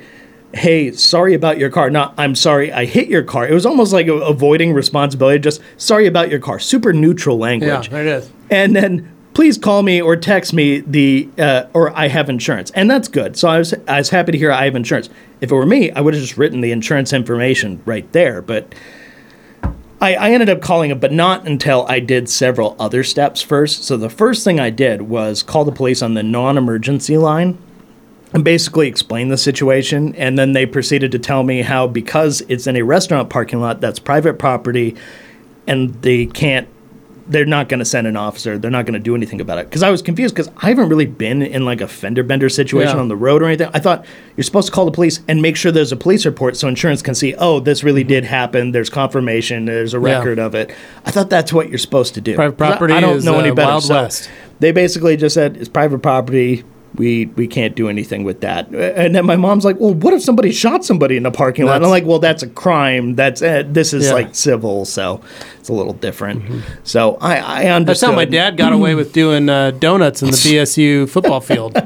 "Hey, sorry about your car. Not I'm sorry I hit your car." It was almost like avoiding responsibility. Just sorry about your car. Super neutral Yeah, language. there it is. And then please call me or text me the uh, or I have insurance, and that's good. So I was I was happy to hear I have insurance. If it were me, I would have just written the insurance information right there, but. I, I ended up calling him, but not until I did several other steps first. So the first thing I did was call the police on the non-emergency line and basically explain the situation. And then they proceeded to tell me how because it's in a restaurant parking lot that's private property, and they can't they're not going to send an officer. They're not going to do anything about it. Because I was confused because I haven't really been in like a fender bender situation Yeah. on the road or anything. I thought you're supposed to call the police and make sure there's a police report so insurance can see, oh, this really did happen. There's confirmation. There's a Yeah. record of it. I thought that's what you're supposed to do. Private 'Cause I- property I, don't is, know any uh, better. Wild So West. They basically just said it's private property. We we can't do anything with that. And then my mom's like, well, what if somebody shot somebody in the parking lot? And I'm like, well, that's a crime. That's uh, this is Yeah. like civil, so it's a little different. So I I understood. That's how my dad got away with doing uh, donuts in the BSU football field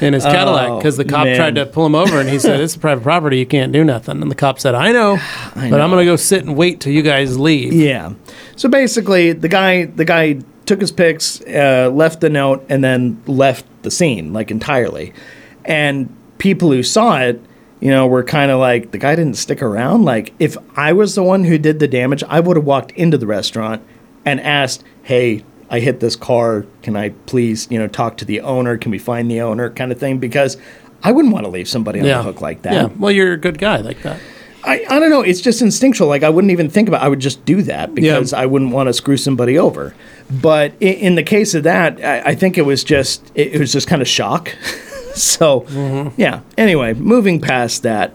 in his Cadillac because the cop man. tried to pull him over and he said, "It's private property. You can't do nothing." And the cop said, "I know, but know. I'm going to go sit and wait till you guys leave." Yeah. So basically, the guy the guy took his pics, uh, left the note, and then left the scene like entirely. And people who saw it, you know, were kind of like the guy didn't stick around. Like if I was the one who did the damage, I would have walked into the restaurant and asked, "Hey." I hit this car. Can I please, you know, talk to the owner? Can we find the owner? Kind of thing. Because I wouldn't want to leave somebody on Yeah. the hook like that. Yeah. Well, you're a good guy like that. I, I don't know. It's just instinctual. Like I wouldn't even think about. It. I would just do that because I wouldn't want to screw somebody over. But in, in the case of that, I, I think it was just it, it was just kind of shock. so yeah. Anyway, moving past that,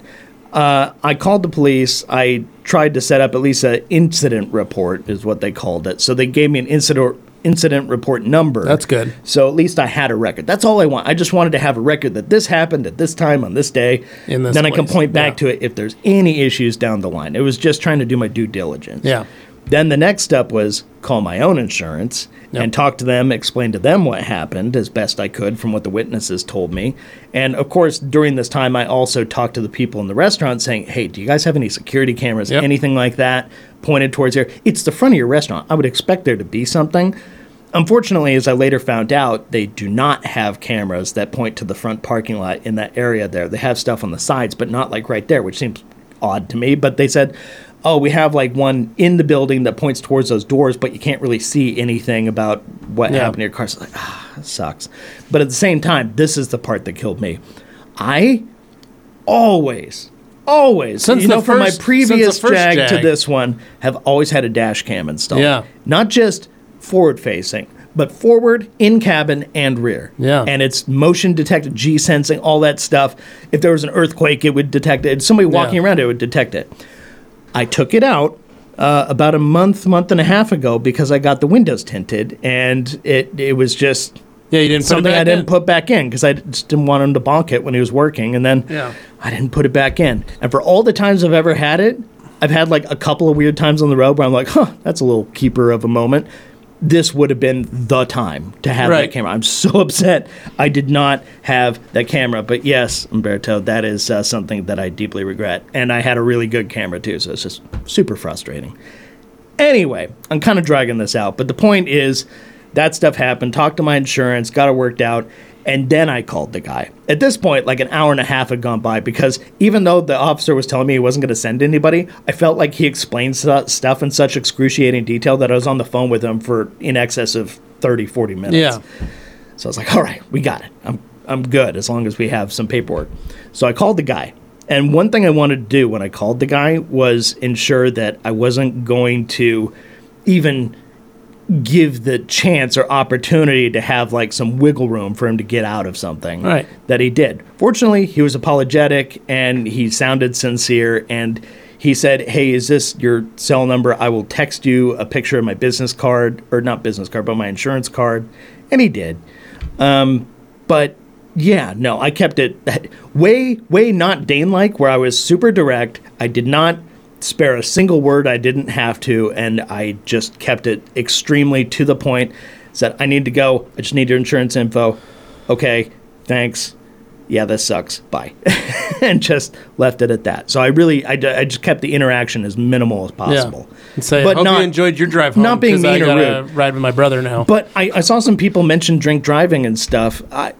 uh, I called the police. I tried to set up at least an incident report, is what they called it. So they gave me an incident incident report number. That's good. So at least I had a record. That's all I want. I just wanted to have a record that this happened at this time on this day. In this then I can point back Yeah. to it if there's any issues down the line. It was just trying to do my due diligence. Yeah. Then the next step was call my own insurance Yep. and talk to them, explain to them what happened as best I could from what the witnesses told me. And of course, during this time, I also talked to the people in the restaurant saying, hey, do you guys have any security cameras, Yep. anything like that pointed towards here? It's the front of your restaurant. I would expect there to be something. Unfortunately, as I later found out, they do not have cameras that point to the front parking lot in that area there. They have stuff on the sides, but not like right there, which seems odd to me. But they said, oh, we have like one in the building that points towards those doors, but you can't really see anything about what Yeah. happened to your car. So like, ah, that sucks. But at the same time, this is the part that killed me. I always, always, Since you know, from my previous first Jag, to this one, have always had a dash cam installed. Yeah. Not just forward facing, but forward, in cabin, and rear. Yeah. And it's motion detected, G sensing, all that stuff. If there was an earthquake, it would detect it. Somebody walking Yeah. around, it would detect it. I took it out uh, about a month, month and a half ago because I got the windows tinted, and it it was just Yeah, you didn't put something I didn't in? put back in because I just didn't want him to bonk it when he was working, and then Yeah. I didn't put it back in. And for all the times I've ever had it, I've had like a couple of weird times on the road where I'm like, huh, that's a little keeper of a moment. This would have been the time to have Right. that camera. I'm so upset I did not have that camera. But yes, Umberto, that is uh, something that I deeply regret. And I had a really good camera too, so it's just super frustrating. Anyway, I'm kind of dragging this out, but the point is that stuff happened. Talked to my insurance, got it worked out, and then I called the guy. At this point, like an hour and a half had gone by because even though the officer was telling me he wasn't going to send anybody, I felt like he explained stu- stuff in such excruciating detail that I was on the phone with him for in excess of 30, 40 minutes. Yeah. So I was like, all right, we got it. I'm, I'm good as long as we have some paperwork. So I called the guy. And one thing I wanted to do when I called the guy was ensure that I wasn't going to even give the chance or opportunity to have like some wiggle room for him to get out of something Right. that he did. Fortunately, he was apologetic and he sounded sincere and he said, "Hey, is this your cell number? I will text you a picture of my business card or not business card, but my insurance card." And he did. Um, but yeah, no, I kept it way, way not Dane like, where I was super direct. I did not spare a single word I didn't have to, and I just kept it extremely to the point. Said, I need to go. I just need your insurance info. Okay, thanks. Yeah, this sucks. Bye. and just left it at that. So I really, I, I just kept the interaction as minimal as possible. And say, But hope not- you enjoyed your drive home. not being 'cause I mean or rude. Ride with my brother now. But I, I saw some people mention drink driving and stuff. I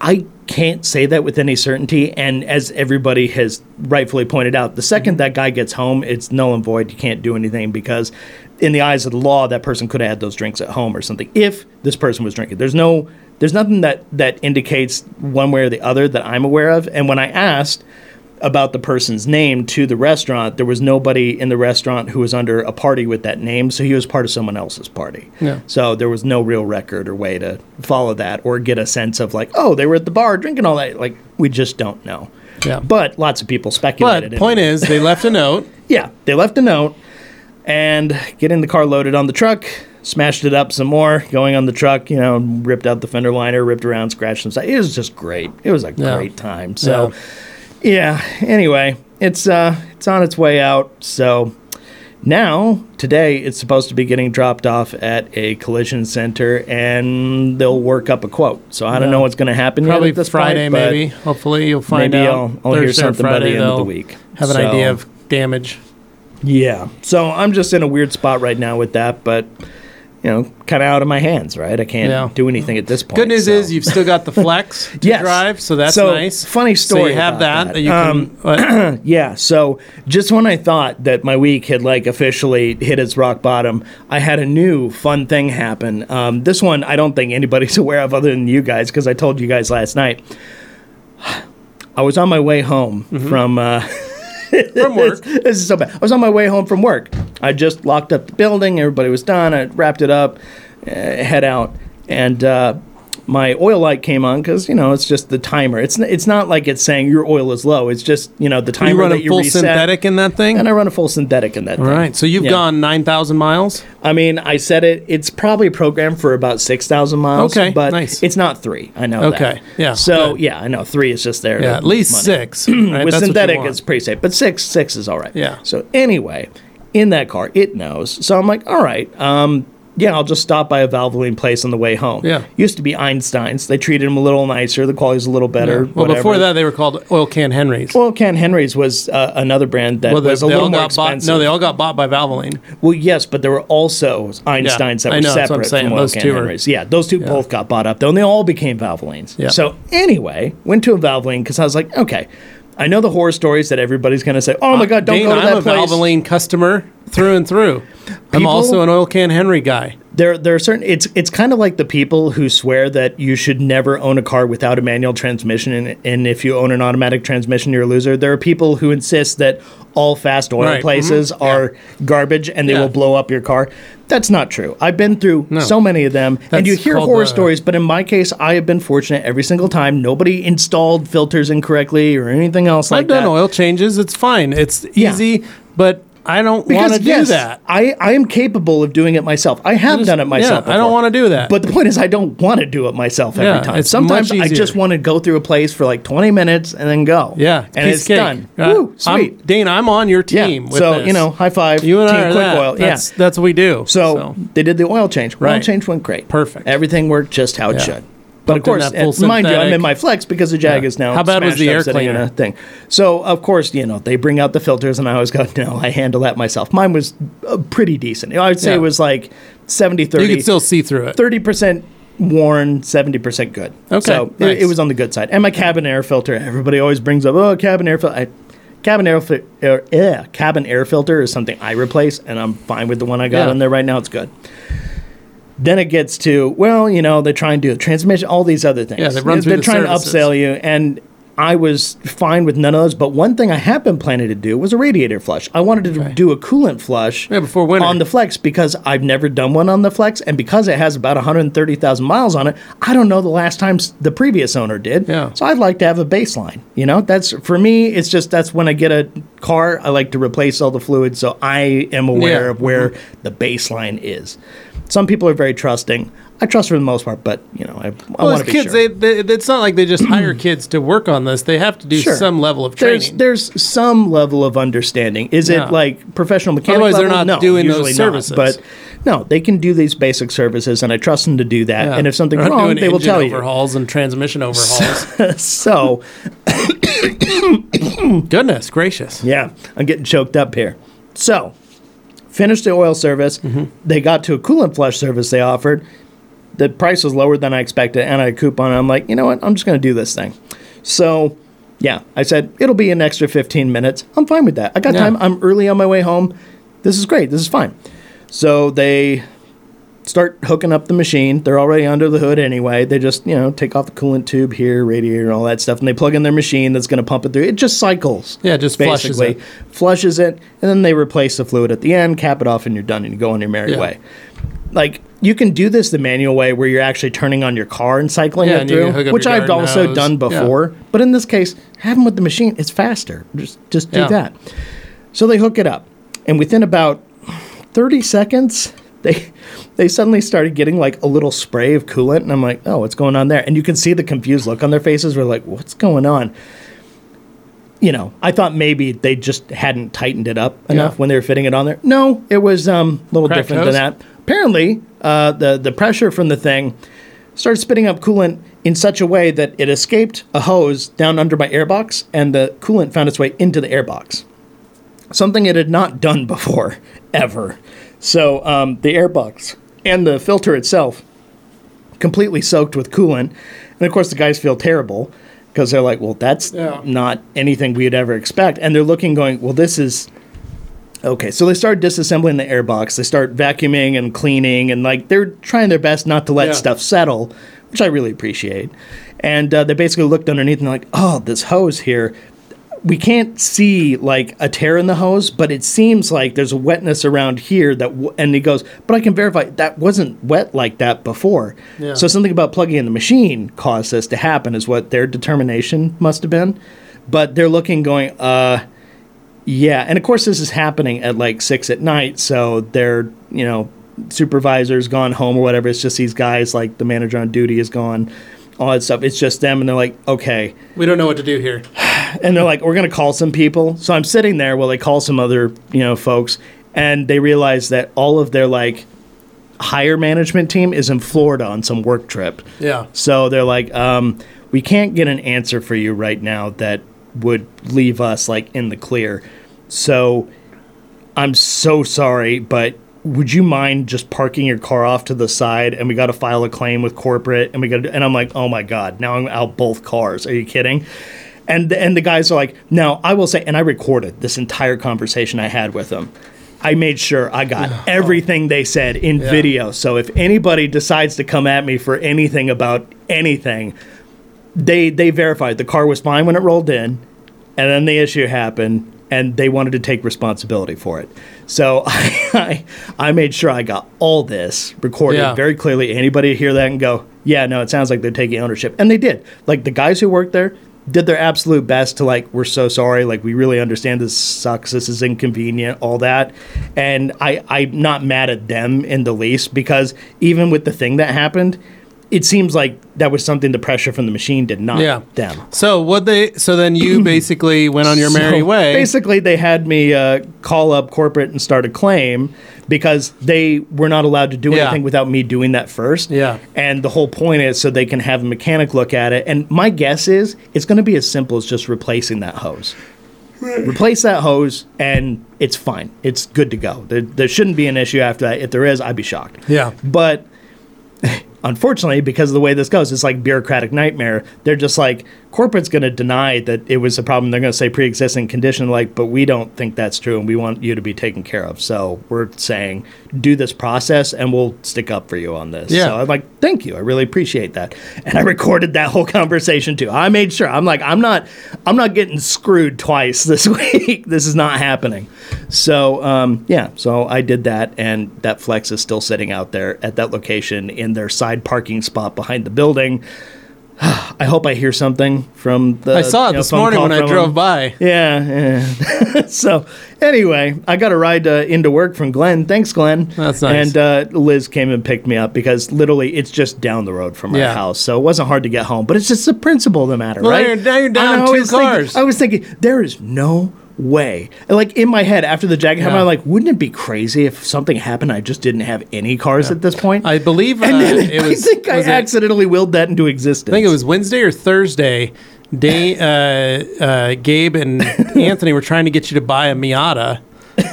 I can't say that with any certainty. And as everybody has rightfully pointed out, the second that guy gets home, it's null and void. You can't do anything because, in the eyes of the law, that person could have had those drinks at home or something. If this person was drinking, there's no, there's nothing that that indicates one way or the other that I'm aware of. And when I asked about the person's name to the restaurant, there was nobody in the restaurant who was under a party with that name, so he was part of someone else's party. Yeah. So there was no real record or way to follow that or get a sense of like, oh, they were at the bar drinking all that. Like we just don't know. Yeah. But lots of people speculated. But the point is, they left a note. yeah, they left a note and getting the car loaded on the truck, smashed it up some more, going on the truck, you know, ripped out the fender liner, ripped around, scratched some stuff. It was just great. It was a Yeah. great time. So yeah. Anyway, it's uh it's on its way out. So now today it's supposed to be getting dropped off at a collision center and they'll work up a quote. So I don't Yeah. know what's going to happen yet Probably at this Friday, point, but maybe. Hopefully, you'll find maybe out. I'll, I'll hear Thursday or something by the Friday, end of the they'll week. Have an So- idea of damage. Yeah. So I'm just in a weird spot right now with that, but you know, kind of out of my hands, right? I can't Yeah. do anything at this point. Good news so. is you've still got the flex to Yes. drive, so that's So, nice. funny story. So story you have about that that. that you can. Yeah, so just when I thought that my week had like officially hit its rock bottom, I had a new fun thing happen. Um, this one I don't think anybody's aware of other than you guys because I told you guys last night. I was on my way home from uh, Mm-hmm. from work. this is so bad. I was on my way home from work. I just locked up the building. Everybody was done. I wrapped it up, uh, head out, and uh, my oil light came on because you know it's just the timer. It's it's not like it's saying your oil is low. It's just you know the timer you that running you full reset. synthetic in that thing? And I run a full synthetic in that. All thing. right. So you've Yeah. gone 9,000 miles? I mean, I said it. It's probably programmed for about six thousand miles. Okay, but nice. it's not three. I know. that. Okay, yeah, So good. yeah, I know three is just there. Yeah, at least money. six. right? With That's synthetic, it's pretty safe, but six six is all right. Yeah. So anyway, in that car, it knows. So I'm like, all right, um, yeah, I'll just stop by a Valvoline place on the way home. Yeah. Used to be Einstein's. They treated them a little nicer. The quality's a little better. Yeah. Well, whatever. before that, they were called Oil Can Henry's. Oil Can Henry's was uh, another brand that Well, they, was a little more got bought. expensive. No, they all got bought by Valvoline. Well, yes, but there were also Einsteins Yeah, that I were know, that's what I'm separate saying. from Those Oil two Can are- Yeah, those two both got bought up, though, and they all became Valvolines. Yeah. So anyway, went to a Valvoline because I was like, okay, I know the horror stories that everybody's going to say, oh my God, don't Dane, go to I'm that a place. Valvoline customer through and through. I'm also an Oil Can Henry guy. There, there are certain. It's it's kind of like the people who swear that you should never own a car without a manual transmission, and, and if you own an automatic transmission, you're a loser. There are people who insist that all fast oil Right, places mhm. are garbage and they Yeah. will blow up your car. That's not true. I've been through No. so many of them, and you hear horror the- stories. But in my case, I have been fortunate every single time. Nobody installed filters incorrectly or anything else like that. I've done oil changes. It's fine. It's Yeah. easy, but I don't want to do that. I, I am capable of doing it myself. I have Just- done it myself. yeah, I don't wanna do that. But the point is, I don't want to do it myself every Yeah, time. Sometimes I just want to go through a place for like 20 minutes and then go. Yeah, and it's cake. done. Uh, Woo, I'm- sweet. Dane, I'm on your yeah. team. With so this. you know, high five. you and team I are Quick that. Oil. That's, yeah. that's what we do. So, they did the oil change. Oil Right. change went great. Perfect. Everything worked just how it Yeah. should. But of course, that full and mind you, I'm in my flex because the Jag Yeah. is now. How bad was the air cleaner? a thing? So of course, you know they bring out the filters, and I always go, "No, I handle that myself." Mine was uh, pretty decent. I would say Yeah. it was like 70 30. you can still see through it. thirty percent worn, seventy percent good. Okay, so it- nice. it, was on the good side. And my cabin air filter, everybody always brings up, oh, cabin air filter. Cabin air, fi- air yeah, cabin air filter is something I replace, and I'm fine with the one I got Yeah. on there right now. It's good. Then it gets to well, you know, they try and do a transmission, all these other things. Yeah, they run through They're the trying services. to upsell you, and I was fine with none of those. But one thing I have been planning to do was a radiator flush. I wanted to do a coolant flush Yeah, before winter. on the Flex because I've never done one on the Flex, and because it has about 130,000 miles on it, I don't know the last time s- the previous owner did. Yeah. So I'd like to have a baseline. You know, that's for me. It's just that's when I get a car, I like to replace all the fluid, so I am aware Yeah. of mm-hmm. where the baseline is. Some people are very trusting. I trust for the most part, but you know, I, I Well, want to be kids, sure. they, they, it's not like they just hire kids to work on this. They have to do Sure. some level of training. There's there's some level of understanding. Is Yeah. it like professional mechanic? Otherwise, they're not no, doing those services. Not, but no, they can do these basic services, and I trust them to do that. Yeah. And if something's wrong, they will tell you. overhauls and transmission overhauls. so Goodness gracious! yeah, I'm getting choked up here. So finished the oil service. Mm-hmm. They got to a coolant flush service they offered. The price was lower than I expected, and I had a coupon. I'm like, you know what? I'm just going to do this thing. So, yeah, I said it'll be an extra 15 minutes. I'm fine with that. I got Yeah. time. I'm early on my way home. This is great. This is fine. So they start hooking up the machine. They're already under the hood anyway. They just, you know, take off the coolant tube here, radiator, and all that stuff, and they plug in their machine that's going to pump it through. It just cycles. Yeah, just flushes it. flushes it, and then they replace the fluid at the end, cap it off, and you're done, and you go on your merry Yeah. way. Like you can do this the manual way, where you're actually turning on your car and cycling Yeah, it and you can hook through, which I've also hose. done Yeah. before. But in this case, having with the machine. It's faster. Just just do Yeah. that. So they hook it up, and within about 30 seconds, they they suddenly started getting like a little spray of coolant, and I'm like, oh, what's going on there? And you can see the confused look on their faces. We're like, what's going on? You know, I thought maybe they just hadn't tightened it up enough Yeah. when they were fitting it on there. No, it was um, a little Cracked different hose? than that. Apparently, uh, the the pressure from the thing started spitting up coolant in such a way that it escaped a hose down under my airbox, and the coolant found its way into the airbox something it had not done before, ever. So um, the airbox and the filter itself completely soaked with coolant. And of course, the guys feel terrible because they're like, well, that's Yeah. not anything we'd ever expect. And they're looking, going, well, this is. Okay, so they start disassembling the airbox. They start vacuuming and cleaning, and like they're trying their best not to let Yeah. stuff settle, which I really appreciate. And uh, they basically looked underneath and they're like, oh, this hose here, we can't see like a tear in the hose, but it seems like there's a wetness around here that, w-, and he goes, but I can verify that wasn't wet like that before. Yeah. So something about plugging in the machine caused this to happen, is what their determination must have been. But they're looking, going, uh, yeah, and of course this is happening at like six at night, so they're you know supervisor's gone home or whatever. It's just these guys, like the manager on duty is gone, all that stuff. It's just them, and they're like, okay, We don't know what to do here. and they're like, we're gonna call some people. So I'm sitting there while they call some other you know folks, and they realize that all of their like higher management team is in Florida on some work trip. Yeah. So they're like, um, we can't get an answer for you right now that would leave us like in the clear. So I'm so sorry, but would you mind just parking your car off to the side and we got to file a claim with corporate and we got to, and I'm like, oh my God, now I'm out both cars. Are you kidding? And the, and the guys are like, no, I will say, and I recorded this entire conversation I had with them. I made sure I got oh. everything they said in video. So if anybody decides to come at me for anything about anything, they they verified the car was fine when it rolled in, and then the issue happened, and they wanted to take responsibility for it. So I I made sure I got all this recorded Yeah. very clearly. Anybody hear that and go, yeah, no, it sounds like they're taking ownership, and they did. Like the guys who worked there did their absolute best to like, we're so sorry, like we really understand this sucks, this is inconvenient, all that, and I I'm not mad at them in the least because even with the thing that happened. It seems like that was something the pressure from the machine did not Yeah. them. So what they? So then you basically went on your merry way. Basically, they had me uh, call up corporate and start a claim because they were not allowed to do Yeah. anything without me doing that first. Yeah. And the whole point is so they can have a mechanic look at it. And my guess is it's going to be as simple as just replacing that hose. Replace that hose, and it's fine. It's good to go. There, there shouldn't be an issue after that. If there is, I'd be shocked. Yeah. But unfortunately, because of the way this goes, it's like bureaucratic nightmare. They're just like corporate's going to deny that it was a problem. They're going to say pre-existing condition, like, but we don't think that's true, and we want you to be taken care of. So we're saying do this process, and we'll stick up for you on this. Yeah. So I'm like, thank you, I really appreciate that, and I recorded that whole conversation too. I made sure. I'm like, I'm not, I'm not getting screwed twice this week. this is not happening. So um, yeah, so I did that, and that flex is still sitting out there at that location in their side parking spot behind the building. I hope I hear something from the. I saw it you know, this morning when I drove him. by. Yeah. yeah. so anyway, I got a ride uh, into work from Glenn. Thanks, Glenn. That's nice. And uh, Liz came and picked me up because literally it's just down the road from my Yeah. house, so it wasn't hard to get home. But it's just the principle of the matter, Well, right? you're- now you're down two thinking- cars. I was thinking there is no way. And, Like in my head after the jacket happened, Yeah. I'm like, wouldn't it be crazy if something happened? I just didn't have any cars at this point. I believe uh, then it was. I think I it- accidentally willed that into existence. I think it was Wednesday or Thursday. Day, uh, uh, Gabe and Anthony were trying to get you to buy a Miata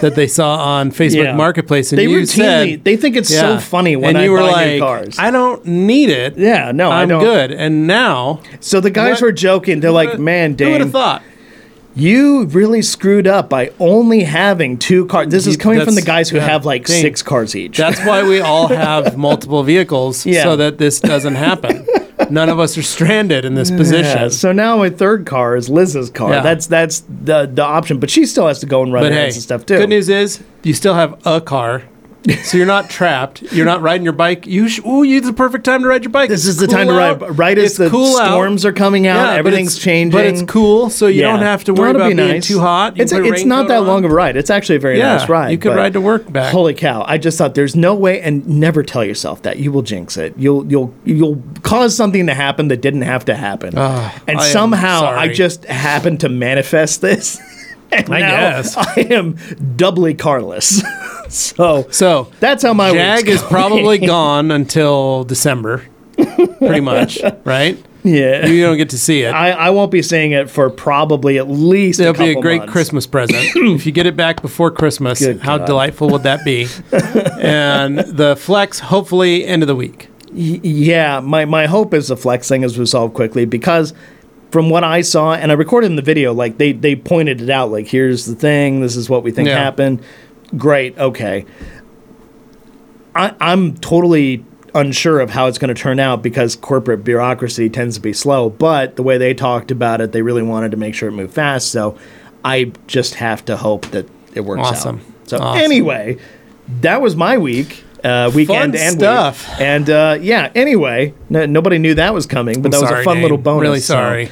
that they saw on Facebook Yeah. Marketplace, and They you routinely- said they think it's so funny when and I you were like, cars. I don't need it. Yeah, no, I I'm don't. good. And now, So the guys What? were joking. They're like, "Man, who would Dane, have thought? You really screwed up by only having two cars." This is coming from the guys who yeah, have like six cars each. That's why we all have multiple vehicles, Yeah. so that this doesn't happen. None of us are stranded in this position. Yeah, so now my third car is Liz's car. Yeah. That's that's the the option, but she still has to go and run But hey, errands and stuff too. good news is you still have a car, so you're not trapped. You're not riding your bike. You sh- ooh, you the perfect time to ride your bike. This is the time to cool ride. out. Right as It's the cool out. storms are coming out, Yeah, everything's it's- changing. But it's cool, so you Yeah. don't have to worry it'll about be being too hot. You It's a it's not that on. long of a ride. It's actually a very Yeah, nice ride. you could ride to work back. Holy cow! I just thought there's no way, and never tell yourself that you will jinx it. You'll you'll you'll cause something to happen that didn't have to happen, Ah, and I somehow I just happened to manifest this. And I guess. I am doubly carless. so So that's how my Jag is probably gone until December, pretty much, right? yeah. You don't get to see it. I, I won't be seeing it for probably at least It'll be a great months. Christmas present. if you get it back before Christmas, Good how God. delightful would that be? and the flex, hopefully, end of the week. Y- yeah, my, my hope is the flex thing is resolved quickly because from what I saw, and I recorded in the video, like they, they pointed it out, like here's the thing, this is what we think Yeah. happened. Great, okay. I, I'm totally unsure of how it's going to turn out because corporate bureaucracy tends to be slow, but the way they talked about it, they really wanted to make sure it moved fast. So I just have to hope that it works Awesome. out. So Awesome. anyway, that was my week. Uh, weekend Fun and week. stuff. And uh, yeah, anyway, nobody knew that was coming, but that was sorry, a fun Dane. little bonus. Really so- sorry.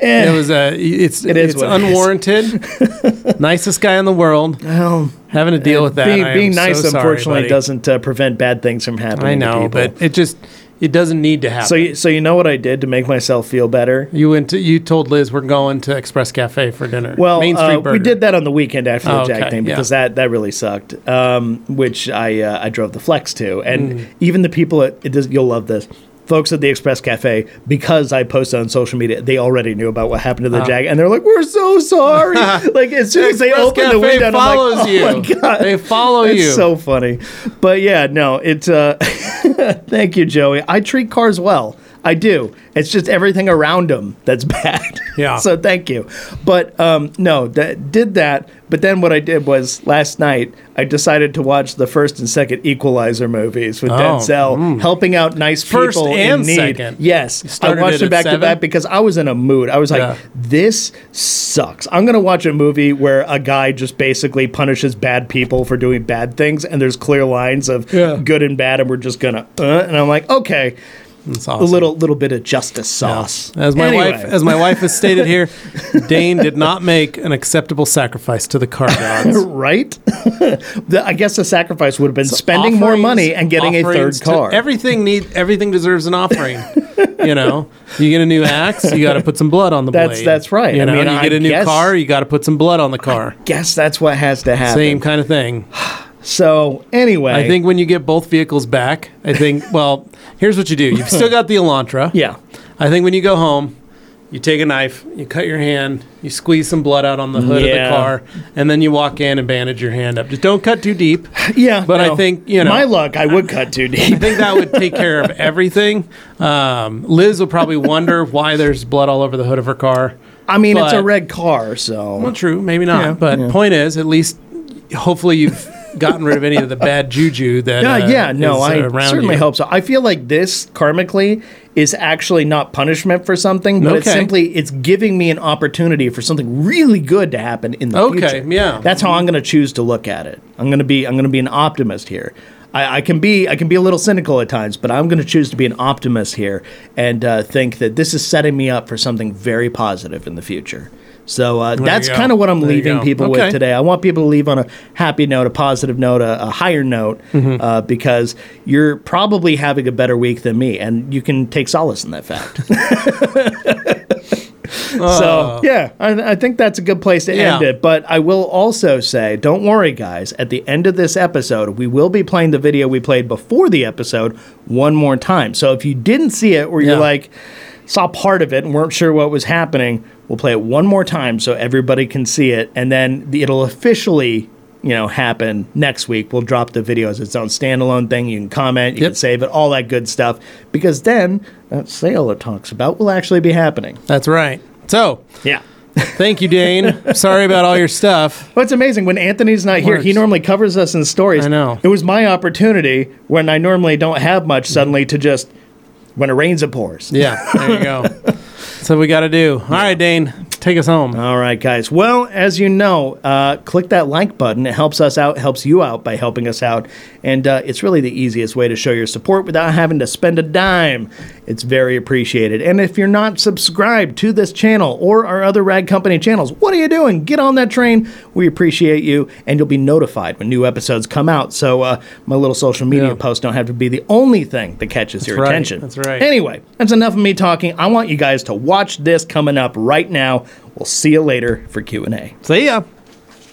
Eh, It was uh, it's It is it's what it is. unwarranted. Nicest guy in the world. well, Having to deal with that. being, I am being so nice, sorry, unfortunately, buddy. doesn't uh, prevent bad things from happening. I to know, people. but it just it doesn't need to happen. so you, so you know what I did to make myself feel better? you went to you told Liz we're going to Express Cafe for dinner. Well, Main Street uh, Burger. we did that on the weekend after the Oh, Jag okay, thing yeah. because that, that really sucked. Um, which I uh, I drove the Flex to, and Mm. even the people at it does, you'll love this. Folks at the Express Cafe, because I posted on social media, they already knew about what happened to the Oh. Jag, and they're like, "We're so sorry!" like as soon as they open the window, follows like, "Oh you. my god!" They follow it's you. so funny. But yeah, no, it's. Uh, thank you, Joey. I treat cars well. I do. It's just everything around them that's bad. Yeah. so thank you. But um, no, that did that. But then what I did was last night I decided to watch the first and second Equalizer movies with Oh, Denzel helping out nice First people and in need. second. Yes, I watched it them back to seven? back because I was in a mood. I was like, Yeah. this sucks. I'm gonna watch a movie where a guy just basically punishes bad people for doing bad things, and there's clear lines of Yeah. good and bad, and we're just gonna. Uh, and I'm like, okay, It's a little little bit of justice sauce. As my Anyway. wife, as my wife has stated here, Dane did not make an acceptable sacrifice to the car gods. right? The- I guess the sacrifice would have been spending more money and getting a third offerings to- car. everything need everything deserves an offering. you know, you get a new axe, you got to put some blood on the That's- blade. that's right. You I mean, you I get a new guess- car, you got to put some blood on the car. guess that's what has to happen. Same kind of thing. So anyway, I think when you get both vehicles back, I think, well, here's what you do. You've still got the Elantra. yeah, I think when you go home, you take a knife, you cut your hand, you squeeze some blood out on the hood Yeah. of the car, and then you walk in and bandage your hand up. Just don't cut too deep. yeah. But I think, you know- my luck, I would cut too deep. I deep. think that would take care of everything. Um, Liz will probably wonder why there's blood all over the hood of her car. I mean, it's a but- red car, so Well, true, maybe not. But point is, at least, hopefully, you've gotten rid of any of the bad juju that. yeah, uh, yeah. No, is, I uh, around certainly you. hope so. I feel like this karmically is actually not punishment for something, but it's simply it's giving me an opportunity for something really good to happen in the Okay, future. yeah. That's how I'm going to choose to look at it. I'm going to be I'm going to be an optimist here. I, I can be I can be a little cynical at times, but I'm going to choose to be an optimist here and uh, think that this is setting me up for something very positive in the future. So uh, that's kind of what I'm There leaving people Okay. with today. I want people to leave on a happy note, a positive note, a, a higher note, Mm-hmm. uh, because you're probably having a better week than me, and you can take solace in that fact. So yeah, I, I think that's a good place to end it. But I will also say, don't worry, guys. At the end of this episode, we will be playing the video we played before the episode one more time. So if you didn't see it, or you're Yeah. like saw part of it and weren't sure what was happening, we'll play it one more time so everybody can see it, and then it'll officially. You know, happen next week. We'll drop the video as its own standalone thing. You can comment, you Yep. can save it, all that good stuff. Because then that sale it talks about will actually be happening. That's right. So, Yeah. thank you, Dane. Sorry about all your stuff. Well, it's amazing when Anthony's not here. He normally covers us in stories. I know. It was my opportunity when I normally don't have much suddenly to just when it rains it pours. Yeah, there you go. That's what we got to do. All right, Dane, take us home. All right, guys. Well, as you know, uh, click that like button. It helps us out, helps you out by helping us out. And uh, it's really the easiest way to show your support without having to spend a dime. It's very appreciated. And if you're not subscribed to this channel or our other Rag Company channels, what are you doing? Get on that train. We appreciate you, and you'll be notified when new episodes come out. So uh, my little social media Yeah. posts don't have to be the only thing that catches your right. attention. That's right. Anyway, that's enough of me talking. I want you guys to watch this coming up right now. We'll see you later for Q&A. See ya.